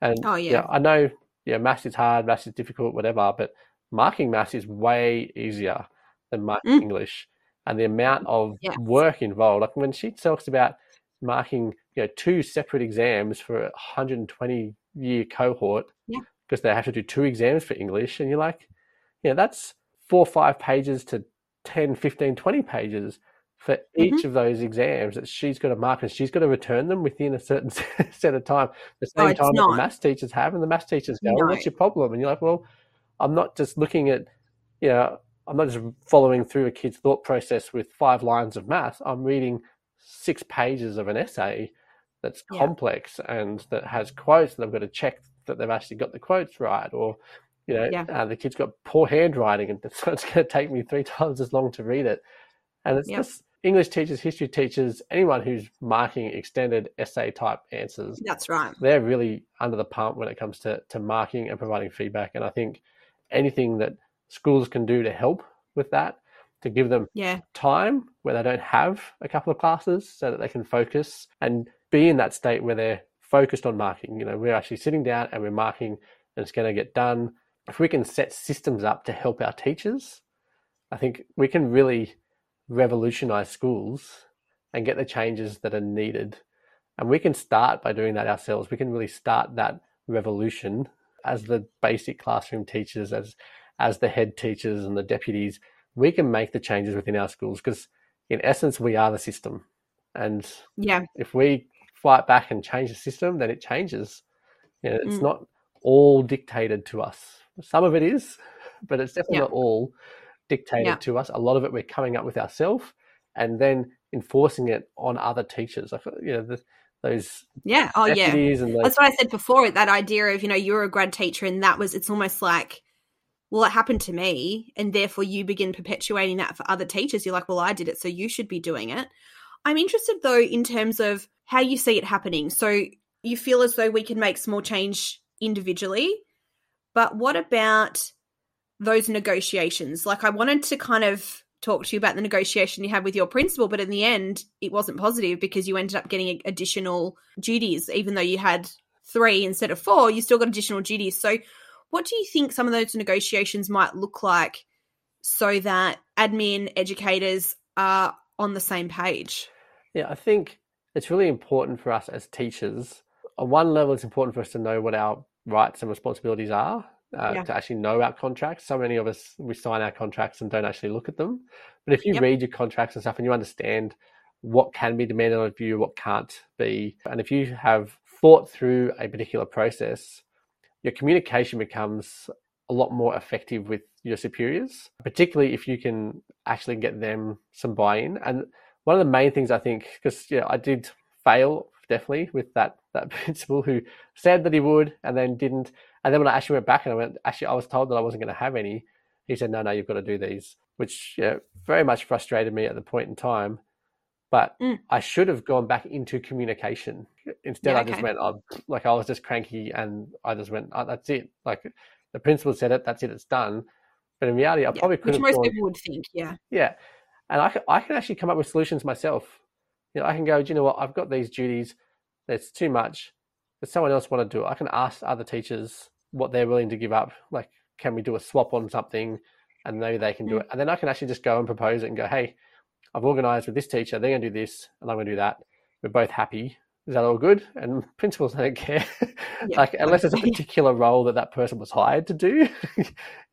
S2: And
S1: Oh, yeah.
S2: I know yeah, maths is hard, maths is difficult, whatever, but marking maths is way easier than marking
S1: Mm.
S2: English. And the amount of
S1: Yes.
S2: work involved, like when she talks about marking, you know, two separate exams for a 120 year cohort,
S1: Yeah.
S2: because they have to do two exams for English, and you're like, yeah, that's four or five pages to 10, 15, 20 pages for each
S1: Mm-hmm.
S2: of those exams that she's got to mark and she's got to return them within a certain set of time. The same
S1: it's
S2: time that the maths teachers have, and the maths teachers go,
S1: No.
S2: well, what's your problem? And you're like, well, I'm not just looking at, you know, I'm not just following through a kid's thought process with five lines of math. I'm reading six pages of an essay that's
S1: Yeah.
S2: complex and that has quotes, and I've got to check that they've actually got the quotes right, or you know,
S1: Yeah.
S2: uh, the kid's got poor handwriting, and so it's going to take me three times as long to read it. And it's
S1: Yeah.
S2: just English teachers, history teachers, anyone who's marking extended essay type answers
S1: That's right.
S2: they're really under the pump when it comes to, to marking and providing feedback. And I think anything that schools can do to help with that, to give them
S1: Yeah.
S2: time where they don't have a couple of classes so that they can focus and be in that state where they're focused on marking. You know, we're actually sitting down and we're marking and it's going to get done. If we can set systems up to help our teachers, I think we can really revolutionize schools and get the changes that are needed. And we can start by doing that ourselves. We can really start that revolution as the basic classroom teachers, as as the head teachers and the deputies. We can make the changes within our schools because, in essence, we are the system. And
S1: Yeah.
S2: if we fight back and change the system, then it changes. You know, it's
S1: Mm.
S2: not all dictated to us. Some of it is, but it's definitely
S1: Yeah.
S2: not all dictated
S1: Yeah.
S2: to us. A lot of it we're coming up with ourselves and then enforcing it on other teachers. Like you know, the, those
S1: Yeah. Oh, yeah.
S2: and those
S1: That's what I said before. That idea of you know you're a grad teacher, and that was it's almost like, well, it happened to me, and therefore you begin perpetuating that for other teachers. You're like, well, I did it, so you should be doing it. I'm interested though in terms of how you see it happening. So you feel as though we can make small change individually, but what about those negotiations? Like, I wanted to kind of talk to you about the negotiation you had with your principal, but in the end, it wasn't positive because you ended up getting additional duties, even though you had three instead of four, you still got additional duties. So, what do you think some of those negotiations might look like so that admin educators are on the same page?
S2: Yeah, I think it's really important for us as teachers. On one level, it's important for us to know what our rights and responsibilities are, uh,
S1: Yeah.
S2: to actually know our contracts. So many of us, we sign our contracts and don't actually look at them. But if you
S1: Yep.
S2: read your contracts and stuff and you understand what can be demanded of you, what can't be, and if you have thought through a particular process, your communication becomes a lot more effective with your superiors, particularly if you can actually get them some buy-in. And one of the main things I think, because yeah, I did fail definitely with that that principal who said that he would and then didn't. And then when I actually went back and I went, actually, I was told that I wasn't going to have any. He said, no, no, you've got to do these, which know, very much frustrated me at the point in time. But
S1: Mm.
S2: I should have gone back into communication. Instead,
S1: Yeah,
S2: I just
S1: okay.
S2: went, oh, like I was just cranky and I just went, oh, that's it. Like the principal said it, that's it, it's done. But in reality, I
S1: Yeah,
S2: probably could
S1: Which most
S2: gone,
S1: people would think, yeah.
S2: yeah. and I can, I can actually come up with solutions myself. You know, I can go, do you know what? I've got these duties. It's too much. Does someone else want to do it? I can ask other teachers what they're willing to give up. Like, can we do a swap on something? And maybe they can do
S1: Mm.
S2: it. And then I can actually just go and propose it and go, hey, I've organized with this teacher. They're going to do this, and I'm going to do that. We're both happy. Is that all good? And principals don't care.
S1: Yeah,
S2: like, unless it's a particular role that that person was hired to do. you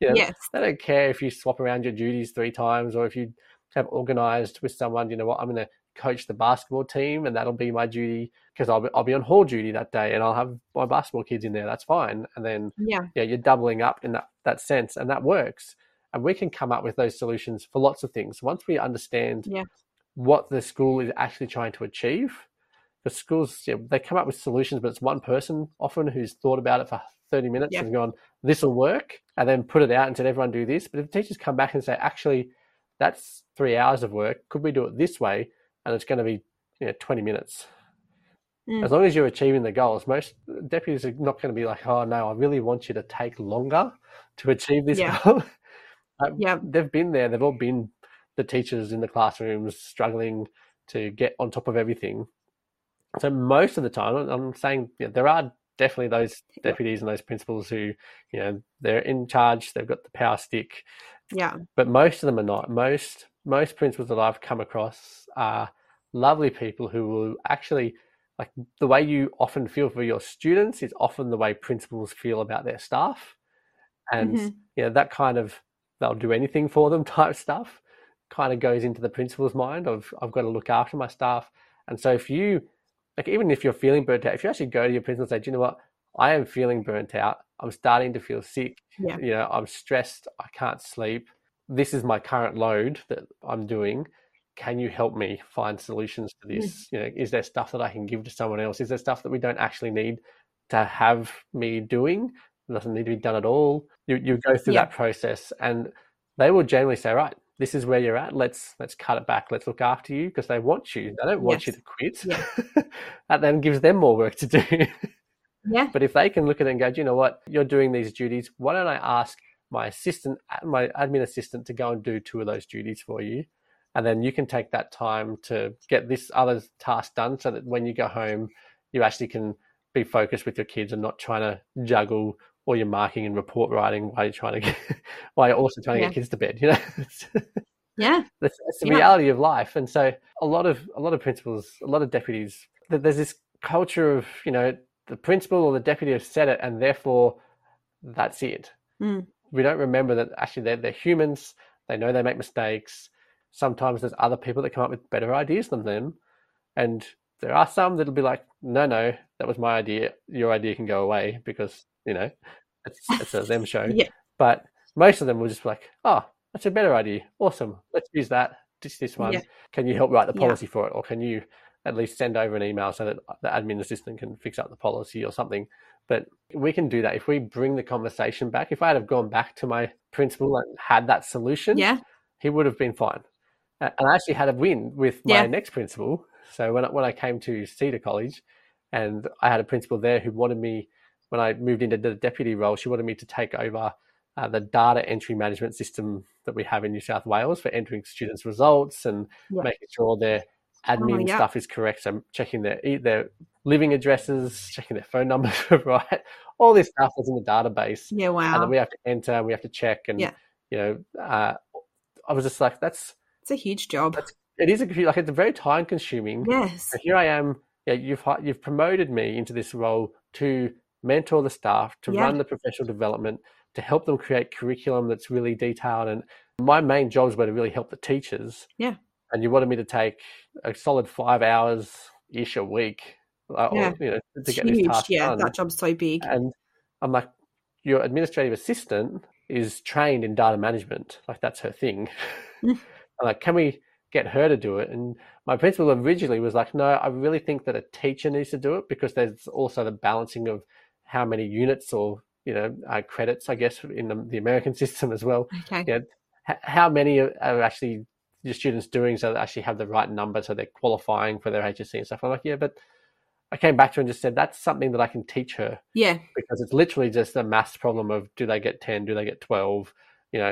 S2: know,
S1: Yes.
S2: they don't care if you swap around your duties three times or if you have organized with someone, you know what, I'm going to coach the basketball team and that'll be my duty because I'll be, I'll be on hall duty that day and I'll have my basketball kids in there. That's fine. And then,
S1: Yeah.
S2: yeah, you're doubling up in that, that sense and that works. And we can come up with those solutions for lots of things. Once we understand
S1: Yeah.
S2: what the school is actually trying to achieve, the schools, yeah, they come up with solutions, but it's one person often who's thought about it for 30 minutes
S1: Yeah.
S2: and gone, this will work, and then put it out and said, everyone do this. But if the teachers come back and say, actually, that's three hours of work, could we do it this way? And it's going to be you know, 20 minutes.
S1: Mm.
S2: As long as you're achieving the goals, most deputies are not going to be like, oh, no, I really want you to take longer to achieve this
S1: Yeah.
S2: goal.
S1: Yeah.
S2: They've been there. They've all been the teachers in the classrooms struggling to get on top of everything. So most of the time, I'm saying you know, there are definitely those
S1: Yeah.
S2: deputies and those principals who, you know, they're in charge. They've got the power stick,
S1: Yeah.
S2: but most of them are not. Most most principals that I've come across are lovely people who will actually like the way you often feel for your students is often the way principals feel about their staff, and
S1: Mhm.
S2: you know that kind of they'll do anything for them type stuff kind of goes into the principal's mind of I've got to look after my staff, and so if you like even if you're feeling burnt out, if you actually go to your principal and say, do you know what, I am feeling burnt out. I'm starting to feel sick.
S1: Yeah.
S2: You know, I'm stressed. I can't sleep. This is my current load that I'm doing. Can you help me find solutions to this? Mm. You know, is there stuff that I can give to someone else? Is there stuff that we don't actually need to have me doing? Doesn't need to be done at all. You you go through
S1: Yeah.
S2: that process and they will generally say, right, this is where you're at. Let's let's cut it back. Let's look after you because they want you. They don't want you to quit.
S1: Yeah.
S2: that then gives them more work to do.
S1: Yeah.
S2: But if they can look at it and go, do you know what, you're doing these duties, why don't I ask my assistant, my admin assistant, to go and do two of those duties for you, and then you can take that time to get this other task done, so that when you go home, you actually can be focused with your kids and not trying to juggle all your marking and report writing while you're trying to get, while you're also trying to
S1: Yeah.
S2: get kids to bed. You know.
S1: Yeah.
S2: That's, that's the
S1: Yeah.
S2: reality of life. And so a lot of a lot of principals, a lot of deputies, th- there's this culture of you know the principal or the deputy have said it, and therefore that's it.
S1: Mm.
S2: We don't remember that actually they're, they're humans. They know they make mistakes. Sometimes there's other people that come up with better ideas than them, and there are some that'll be like, no, no, that was my idea. Your idea can go away because you know it's it's a them show.
S1: Yeah.
S2: But most of them will just be like, oh, that's a better idea. Awesome. Let's use that. Just this one.
S1: Yeah.
S2: Can you help write the
S1: Yeah.
S2: policy for it? Or can you at least send over an email so that the admin assistant can fix up the policy or something? But we can do that if we bring the conversation back. If I had have gone back to my principal and had that solution,
S1: Yeah.
S2: he would have been fine. And I actually had a win with my
S1: Yeah.
S2: next principal. So when I, when I came to Cedar College, and I had a principal there who wanted me, when I moved into the deputy role, she wanted me to take over uh, the data entry management system that we have in New South Wales for entering students' results and
S1: Yeah.
S2: making sure their admin
S1: yeah.
S2: stuff is correct. So checking their their living addresses, checking their phone numbers are right, all this stuff that's in the database
S1: Yeah.
S2: and
S1: Wow.
S2: then we have to enter we have to check and
S1: Yeah.
S2: you know uh, i was just like that's
S1: It's a huge job.
S2: it is a like it's a very time consuming
S1: Yes.
S2: and here i am yeah you've you've promoted me into this role to mentor the staff to
S1: Yeah.
S2: run the professional development to help them create curriculum that's really detailed and my main jobs were to really help the teachers
S1: Yeah.
S2: and you wanted me to take a solid five hours ish a week uh,
S1: Yeah.
S2: or, you know to
S1: It's
S2: get this
S1: huge.
S2: task
S1: Yeah.
S2: done
S1: That job's so big.
S2: and I'm like, your administrative assistant is trained in data management. Like that's her thing.
S1: Mm.
S2: I'm like, can we get her to do it? And my principal originally was like, no, I really think that a teacher needs to do it because there's also the balancing of how many units or you know uh, credits, I guess, in the, the American system as well.
S1: Okay.
S2: Yeah. H- how many are, are actually your students doing so they actually have the right number so they're qualifying for their HSC and stuff? I'm like, yeah, but I came back to her and just said that's something that I can teach her
S1: Yeah.
S2: because it's literally just a maths problem of do they get 10 do they get 12 you know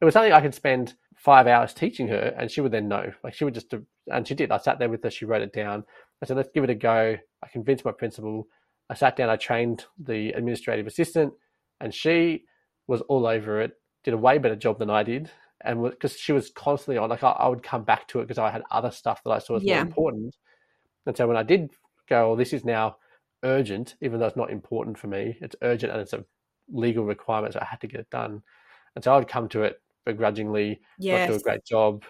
S2: it was something i could spend five hours teaching her, and she would then know. Like she would just, and she did. I sat there with her. She wrote it down. I said, let's give it a go. I convinced my principal. I sat down. I trained the administrative assistant, and she was all over it. Did a way better job than I did, and because she was constantly on, like I, I, would come back to it because I had other stuff that I saw as yeah. more important. And so when I did go, well, this is now urgent, even though it's not important for me. It's urgent and it's a legal requirement, so I had to get it done. And so I would come to it begrudgingly, yes. not do a great job,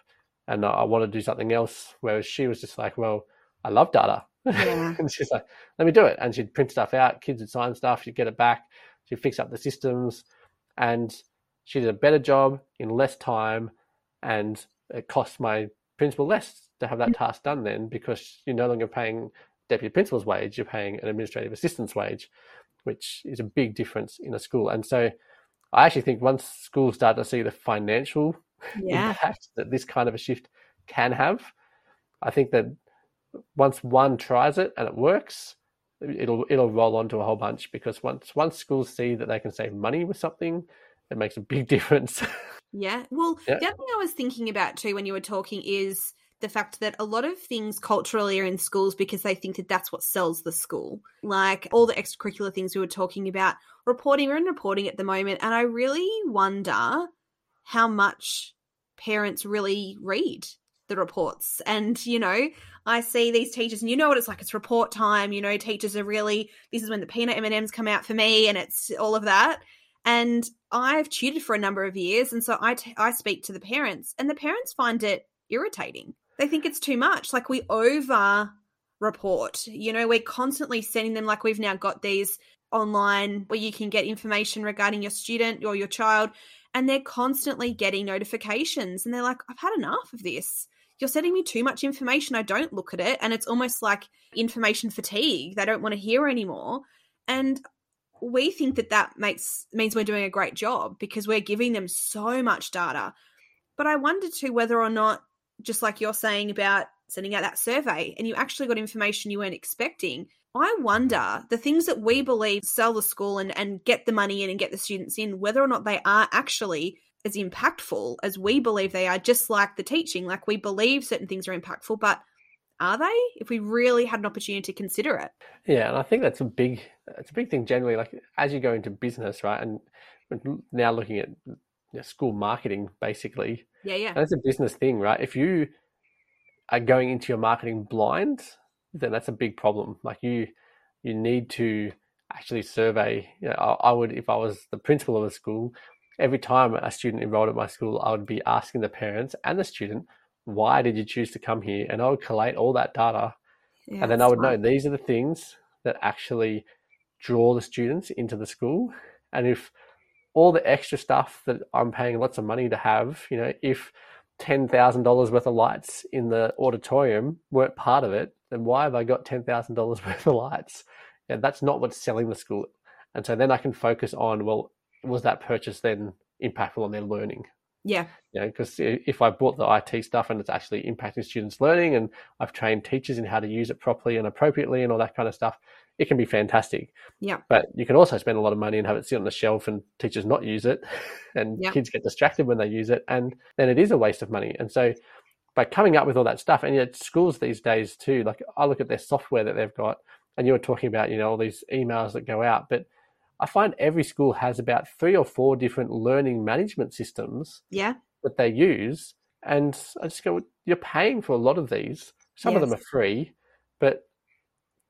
S2: and I want to do something else. Whereas she was just like, well, I love data. Yeah. and she's like, let me do it. And she'd print stuff out, kids would sign stuff, she'd get it back, she'd fix up the systems, and she did a better job in less time, and it cost my principal less to have that mm. task done then because you're no longer paying deputy principal's wage, you're paying an administrative assistant's wage, which is a big difference in a school. And so I actually think once schools start to see the financial yeah. impact that this kind of a shift can have, I think that once one tries it and it works, it'll it'll roll on to a whole bunch because once once schools see that they can save money with something, it makes a big difference.
S1: Yeah. Well, yeah. the other thing I was thinking about too when you were talking is the fact that a lot of things culturally are in schools because they think that that's what sells the school. Like all the extracurricular things we were talking about, reporting, we're in reporting at the moment. And I really wonder how much parents really read the reports. And, you know, I see these teachers and you know what it's like. It's report time. You know, teachers are really, this is when the peanut M&Ms come out for me and it's all of that. And I've tutored for a number of years. And so I, t- I speak to the parents and the parents find it irritating. They think it's too much. Like we over report, you know, we're constantly sending them, like we've now got these online where you can get information regarding your student or your child. And they're constantly getting notifications. And they're like, I've had enough of this you're sending me too much information. I don't look at it. And it's almost like information fatigue. They don't want to hear anymore. And we think that that makes means we're doing a great job because we're giving them so much data. But I wonder too whether or not, just like you're saying about sending out that survey and you actually got information you weren't expecting. I wonder the things that we believe sell the school and, and get the money in and get the students in, whether or not they are actually as impactful as we believe they are, just like the teaching. Like we believe certain things are impactful, but are they? If we really had an opportunity to consider it.
S2: Yeah, and I think that's a big it's a big thing generally. Like as you go into business, right, and now looking at you know, school marketing, basically.
S1: Yeah, yeah.
S2: That's a business thing, right? If you are going into your marketing blind, then that's a big problem. Like you, you need to actually survey. You know, I, I would, if I was the principal of a school, every time a student enrolled at my school, I would be asking the parents and the student, why did you choose to come here? And I would collate all that data. Yeah, and then I would smart. know these are the things that actually draw the students into the school. And if all the extra stuff that I'm paying lots of money to have, you know, if $10,000 worth of lights in the auditorium weren't part of it, then why have I got $10,000 worth of lights? Yeah, that's not what's selling the school. And so then I can focus on, well, was that purchase then impactful on their learning?
S1: Yeah.
S2: You know, because if I bought the IT stuff and it's actually impacting students' learning and I've trained teachers in how to use it properly and appropriately and all that kind of stuff, it can be fantastic.
S1: Yeah.
S2: But you can also spend a lot of money and have it sit on the shelf and teachers not use it and yeah. kids get distracted when they use it and then it is a waste of money. And so by coming up with all that stuff and yet schools these days too, like I look at their software that they've got and you were talking about, you know, all these emails that go out, but I find every school has about three or four different learning management systems
S1: yeah.
S2: that they use. And I just go, you're paying for a lot of these. Some yes. of them are free, but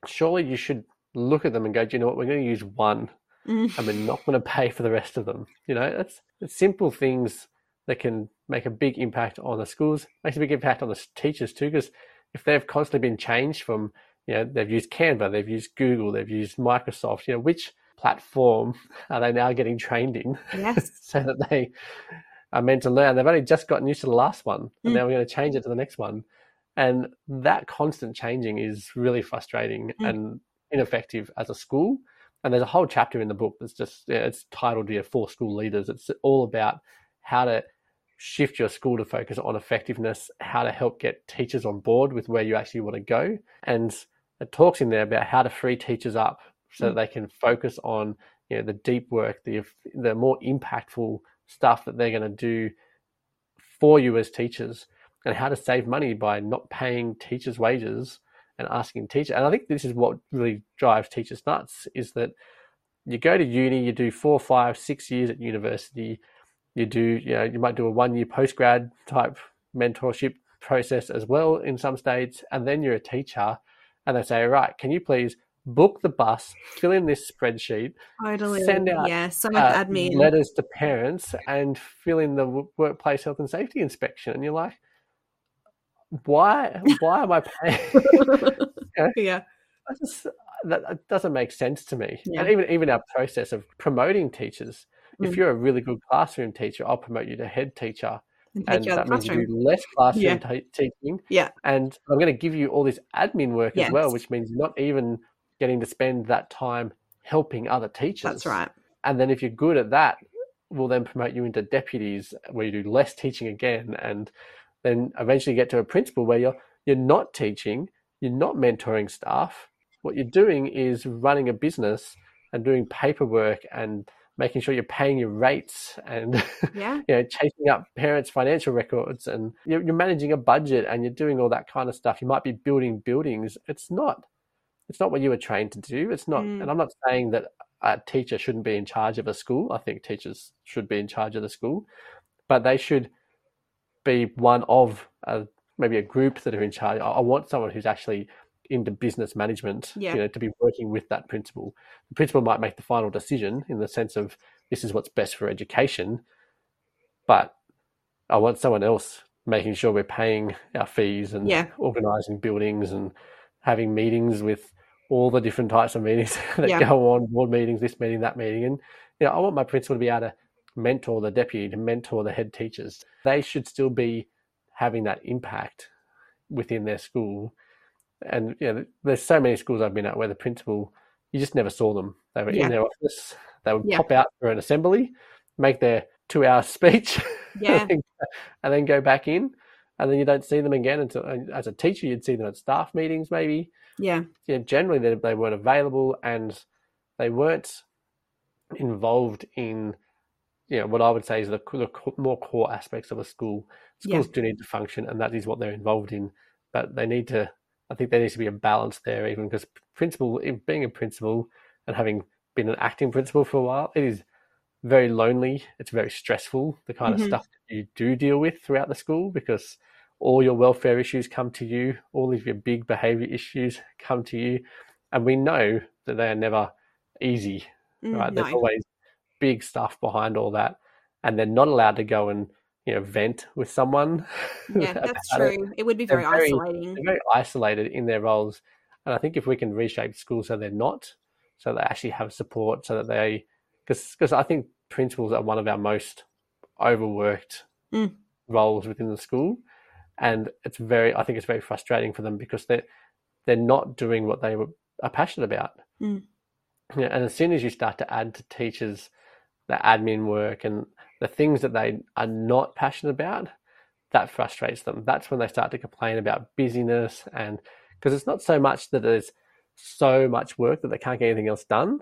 S2: surely you should look at them and go, do you know what? We're going to use one mm. and we're not going to pay for the rest of them. You know, that's it's simple things that can make a big impact on the schools, makes a big impact on the teachers too, because if they've constantly been changed from, you know, they've used Canva, they've used Google, they've used Microsoft, you know, which platform are they now getting trained in
S1: yes.
S2: so that they are meant to learn. They've only just gotten used to the last one, and mm. now we're going to change it to the next one. And that constant changing is really frustrating mm. and ineffective as a school. And there's a whole chapter in the book that's just it's titled "Dear for School Leaders." It's all about how to shift your school to focus on effectiveness, how to help get teachers on board with where you actually want to go, and it talks in there about how to free teachers up so that they can focus on you know the deep work, the the more impactful stuff that they're going to do for you as teachers and how to save money by not paying teachers' wages and asking teachers. And I think this is what really drives teachers nuts is that you go to uni, you do four, five, six years at university, you do, you know, you might do a one year post grad type mentorship process as well in some states, and then you're a teacher, and they say, right, can you please book the bus, fill in this spreadsheet,
S1: Totally.
S2: send out
S1: yeah, so much
S2: uh,
S1: admin.
S2: letters to parents, and fill in the workplace health and safety inspection, and you're like, why? Why am I paying?
S1: yeah.
S2: That, just, that, doesn't make sense to me.
S1: Yeah.
S2: And even even our process of promoting teachers. If
S1: Mm.
S2: you're a really good classroom teacher, I'll promote you to head teacher,
S1: And
S2: and that means you do less classroom
S1: Yeah.
S2: ta- teaching.
S1: Yeah.
S2: And I'm going to give you all this admin work as well, which means you're not even getting to spend that time helping other teachers.
S1: That's right.
S2: And then if you're good at that, we'll then promote you into deputies where you do less teaching again, and then eventually get to a principal where you're you're not teaching, you're not mentoring staff. What you're doing is running a business and doing paperwork and making sure you're paying your rates and
S1: Yeah.
S2: you know chasing up parents' financial records and you're, you're managing a budget and you're doing all that kind of stuff. You might be building buildings. It's not. It's not what you were trained to do. It's not.
S1: Mm.
S2: And I'm not saying that a teacher shouldn't be in charge of a school. I think teachers should be in charge of the school, but they should be one of a, maybe a group that are in charge. I, I want someone who's actually into business management,
S1: Yeah.
S2: you know, to be working with that principal. The principal might make the final decision in the sense of this is what's best for education, but I want someone else making sure we're paying our fees and
S1: Yeah.
S2: organizing buildings and having meetings with all the different types of meetings that
S1: Yeah.
S2: go on, board meetings, this meeting, that meeting. And you know, I want my principal to be able to mentor the deputy, to mentor the head teachers. They should still be having that impact within their school. And you know, there's so many schools I've been at where the principal, you just never saw them. They were
S1: Yeah.
S2: in their office. They would
S1: Yeah.
S2: pop out for an assembly, make their two-hour speech,
S1: Yeah.
S2: and, then, go back in. And then you don't see them again until, as a teacher, you'd see them at staff meetings, maybe
S1: Yeah.
S2: yeah, generally they, they weren't available and they weren't involved in you know what I would say is the, the more core aspects of a school.
S1: Yeah.
S2: Schools do need to function, and that is what they're involved in. But they need to. I think there needs to be a balance there, even because principal, being a principal and having been an acting principal for a while, it is very lonely. It's very stressful. The kind
S1: Mhm.
S2: of stuff that you do deal with throughout the school because all your welfare issues come to you, all of your big behavior issues come to you, and we know that they are never easy
S1: Mm,
S2: right? There's
S1: no.
S2: always big stuff behind all that, and they're not allowed to go and you know vent with someone.
S1: Yeah, that's
S2: about it.
S1: true. It would be very,
S2: very-
S1: isolating.
S2: Very isolated in their roles, and I think if we can reshape schools so they're not, so they actually have support, so that they, because I think principals are one of our most overworked
S1: Mm.
S2: roles within the school, and it's very, I think it's very frustrating for them because they're they're not doing what they were, are passionate about.
S1: Mm.
S2: Yeah, and as soon as you start to add to teachers the admin work and the things that they are not passionate about, that frustrates them. That's when they start to complain about busyness and because it's not so much that there's so much work that they can't get anything else done.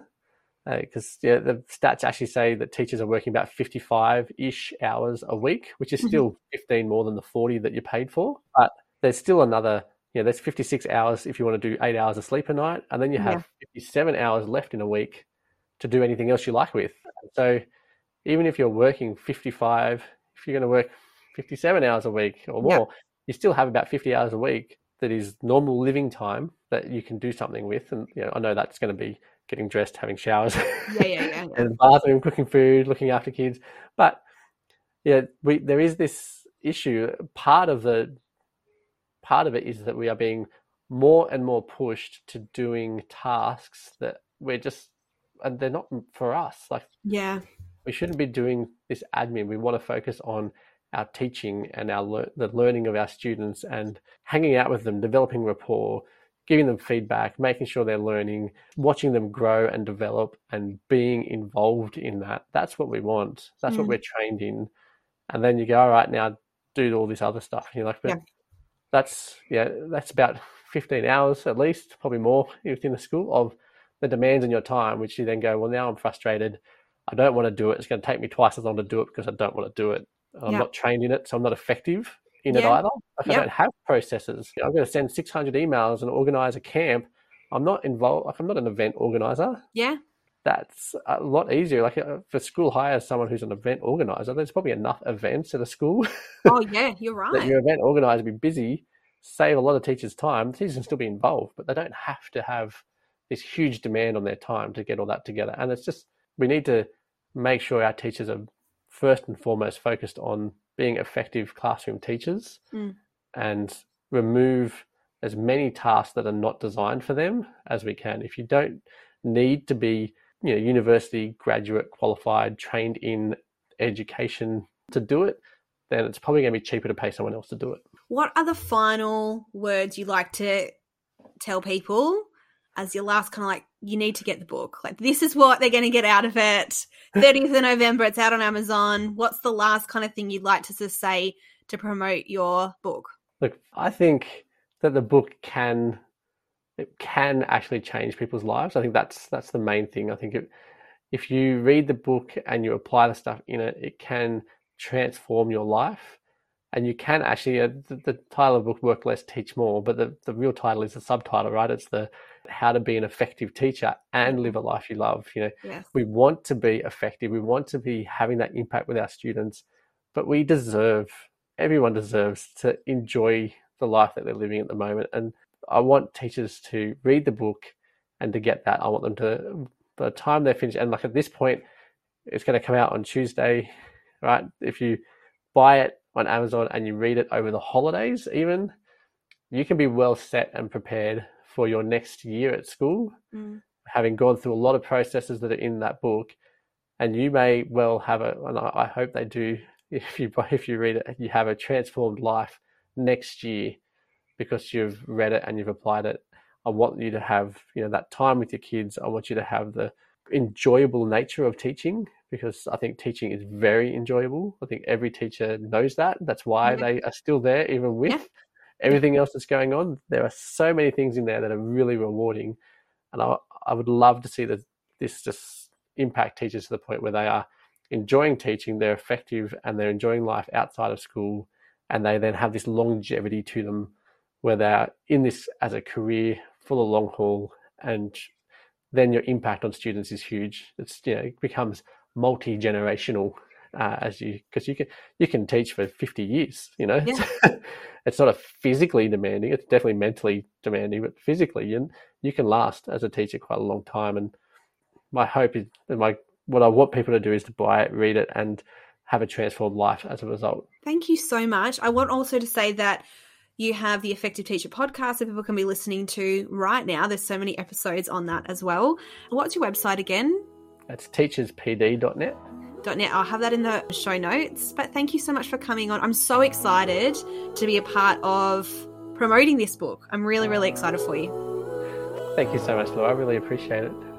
S2: Because yeah, the stats actually say that teachers are working about 55 ish hours a week, which is
S1: Mhm.
S2: still 15 more than the 40 that you're paid for. But there's still another, you know, there's 56 hours if you want to do eight hours of sleep a night. And then you have 57 hours left in a week to do anything else you like with. So even if you're working 55, if you're going to work 57 hours a week or
S1: Yeah.
S2: more, you still have about 50 hours a week that is normal living time that you can do something with. And, you know, I know that's going to be getting dressed, having showers,
S1: Yeah, yeah, yeah.
S2: and the bathroom, cooking food, looking after kids. But yeah, we there is this issue. Part of the part of it is that we are being more and more pushed to doing tasks that we're just and they're not for us. Like
S1: Yeah.
S2: we shouldn't be doing this admin. We want to focus on our teaching and our lear- the learning of our students and hanging out with them, developing rapport, giving them feedback, making sure they're learning, watching them grow and develop, and being involved in that. That's what we want. That's what
S1: Mm.
S2: we're trained in. And then you go, all right, now do all this other stuff. And you're like, but
S1: Yeah.
S2: that's yeah, that's about 15 hours at least, probably more within the school of the demands on your time, which you then go, well, now I'm frustrated. I don't want to do it. It's going to take me twice as long to do it because I don't want to do it. I'm
S1: Yeah.
S2: not trained in it, so I'm not effective in it
S1: Yeah.
S2: either. Like
S1: Yeah.
S2: I don't have processes. I'm going to send 600 emails and organize a camp. I'm not involved. Like I'm not an event organizer.
S1: Yeah.
S2: That's a lot easier. Like uh, for school hires someone who's an event organizer, there's probably enough events at a school
S1: Oh, yeah, you're
S2: that
S1: right.
S2: your event organizer be busy, save a lot of teachers' time. Teachers can still be involved, but they don't have to have this huge demand on their time to get all that together. And it's just we need to make sure our teachers are first and foremost focused on being effective classroom teachers
S1: Mm.
S2: and remove as many tasks that are not designed for them as we can. If you don't need to be, you know, university graduate qualified, trained in education to do it, then it's probably going to be cheaper to pay someone else to do it.
S1: What are the final words you like to tell people as your last kind of like, you need to get the book? Like, this is what they're going to get out of it. 30th of November, it's out on Amazon. What's the last kind of thing you'd like to say to promote your book?
S2: Look, I think that the book can it can actually change people's lives. I think that's that's the main thing. I think it, if you read the book and you apply the stuff in it, it can transform your life. And you can actually uh, the, the title of the book "Work Less, Teach More," but the, the real title is the subtitle, right? It's the how to be an effective teacher and live a life you love. You know,
S1: Yes.
S2: we want to be effective. We want to be having that impact with our students, but we deserve, everyone deserves to enjoy the life that they're living at the moment. And I want teachers to read the book and to get that. I want them to, by the time they finish, and like at this point, it's going to come out on Tuesday, right? If you buy it on Amazon and you read it over the holidays, even, you can be well set and prepared for your next year at school
S1: Mm.
S2: having gone through a lot of processes that are in that book, and you may well have a, and I hope they do. If you if you read it, you have a transformed life next year because you've read it and you've applied it. I want you to have you know that time with your kids. I want you to have the enjoyable nature of teaching because I think teaching is very enjoyable. I think every teacher knows that. That's why
S1: Yeah.
S2: they are still there, even with. Everything else that's going on. There are so many things in there that are really rewarding, and I I would love to see that this just impact teachers to the point where they are enjoying teaching, they're effective, and they're enjoying life outside of school, and they then have this longevity to them where they're in this as a career for the long haul, and then your impact on students is huge. It's you know it becomes multi generational uh, as you because you can you can teach for fifty years. You know,
S1: Yeah.
S2: it's not a physically demanding. It's definitely mentally demanding, but physically, you you can last as a teacher quite a long time. And my hope is that my what I want people to do is to buy it, read it, and have a transformed life as a result.
S1: Thank you so much. I want also to say that you have the Effective Teacher podcast that people can be listening to right now. There's so many episodes on that as well. What's your website again?
S2: It's teacherspd.net.
S1: .net. I'll have that in the show notes. But thank you so much for coming on. I'm so excited to be a part of promoting this book. I'm really, really excited for you.
S2: Thank you so much, Laura. I really appreciate it.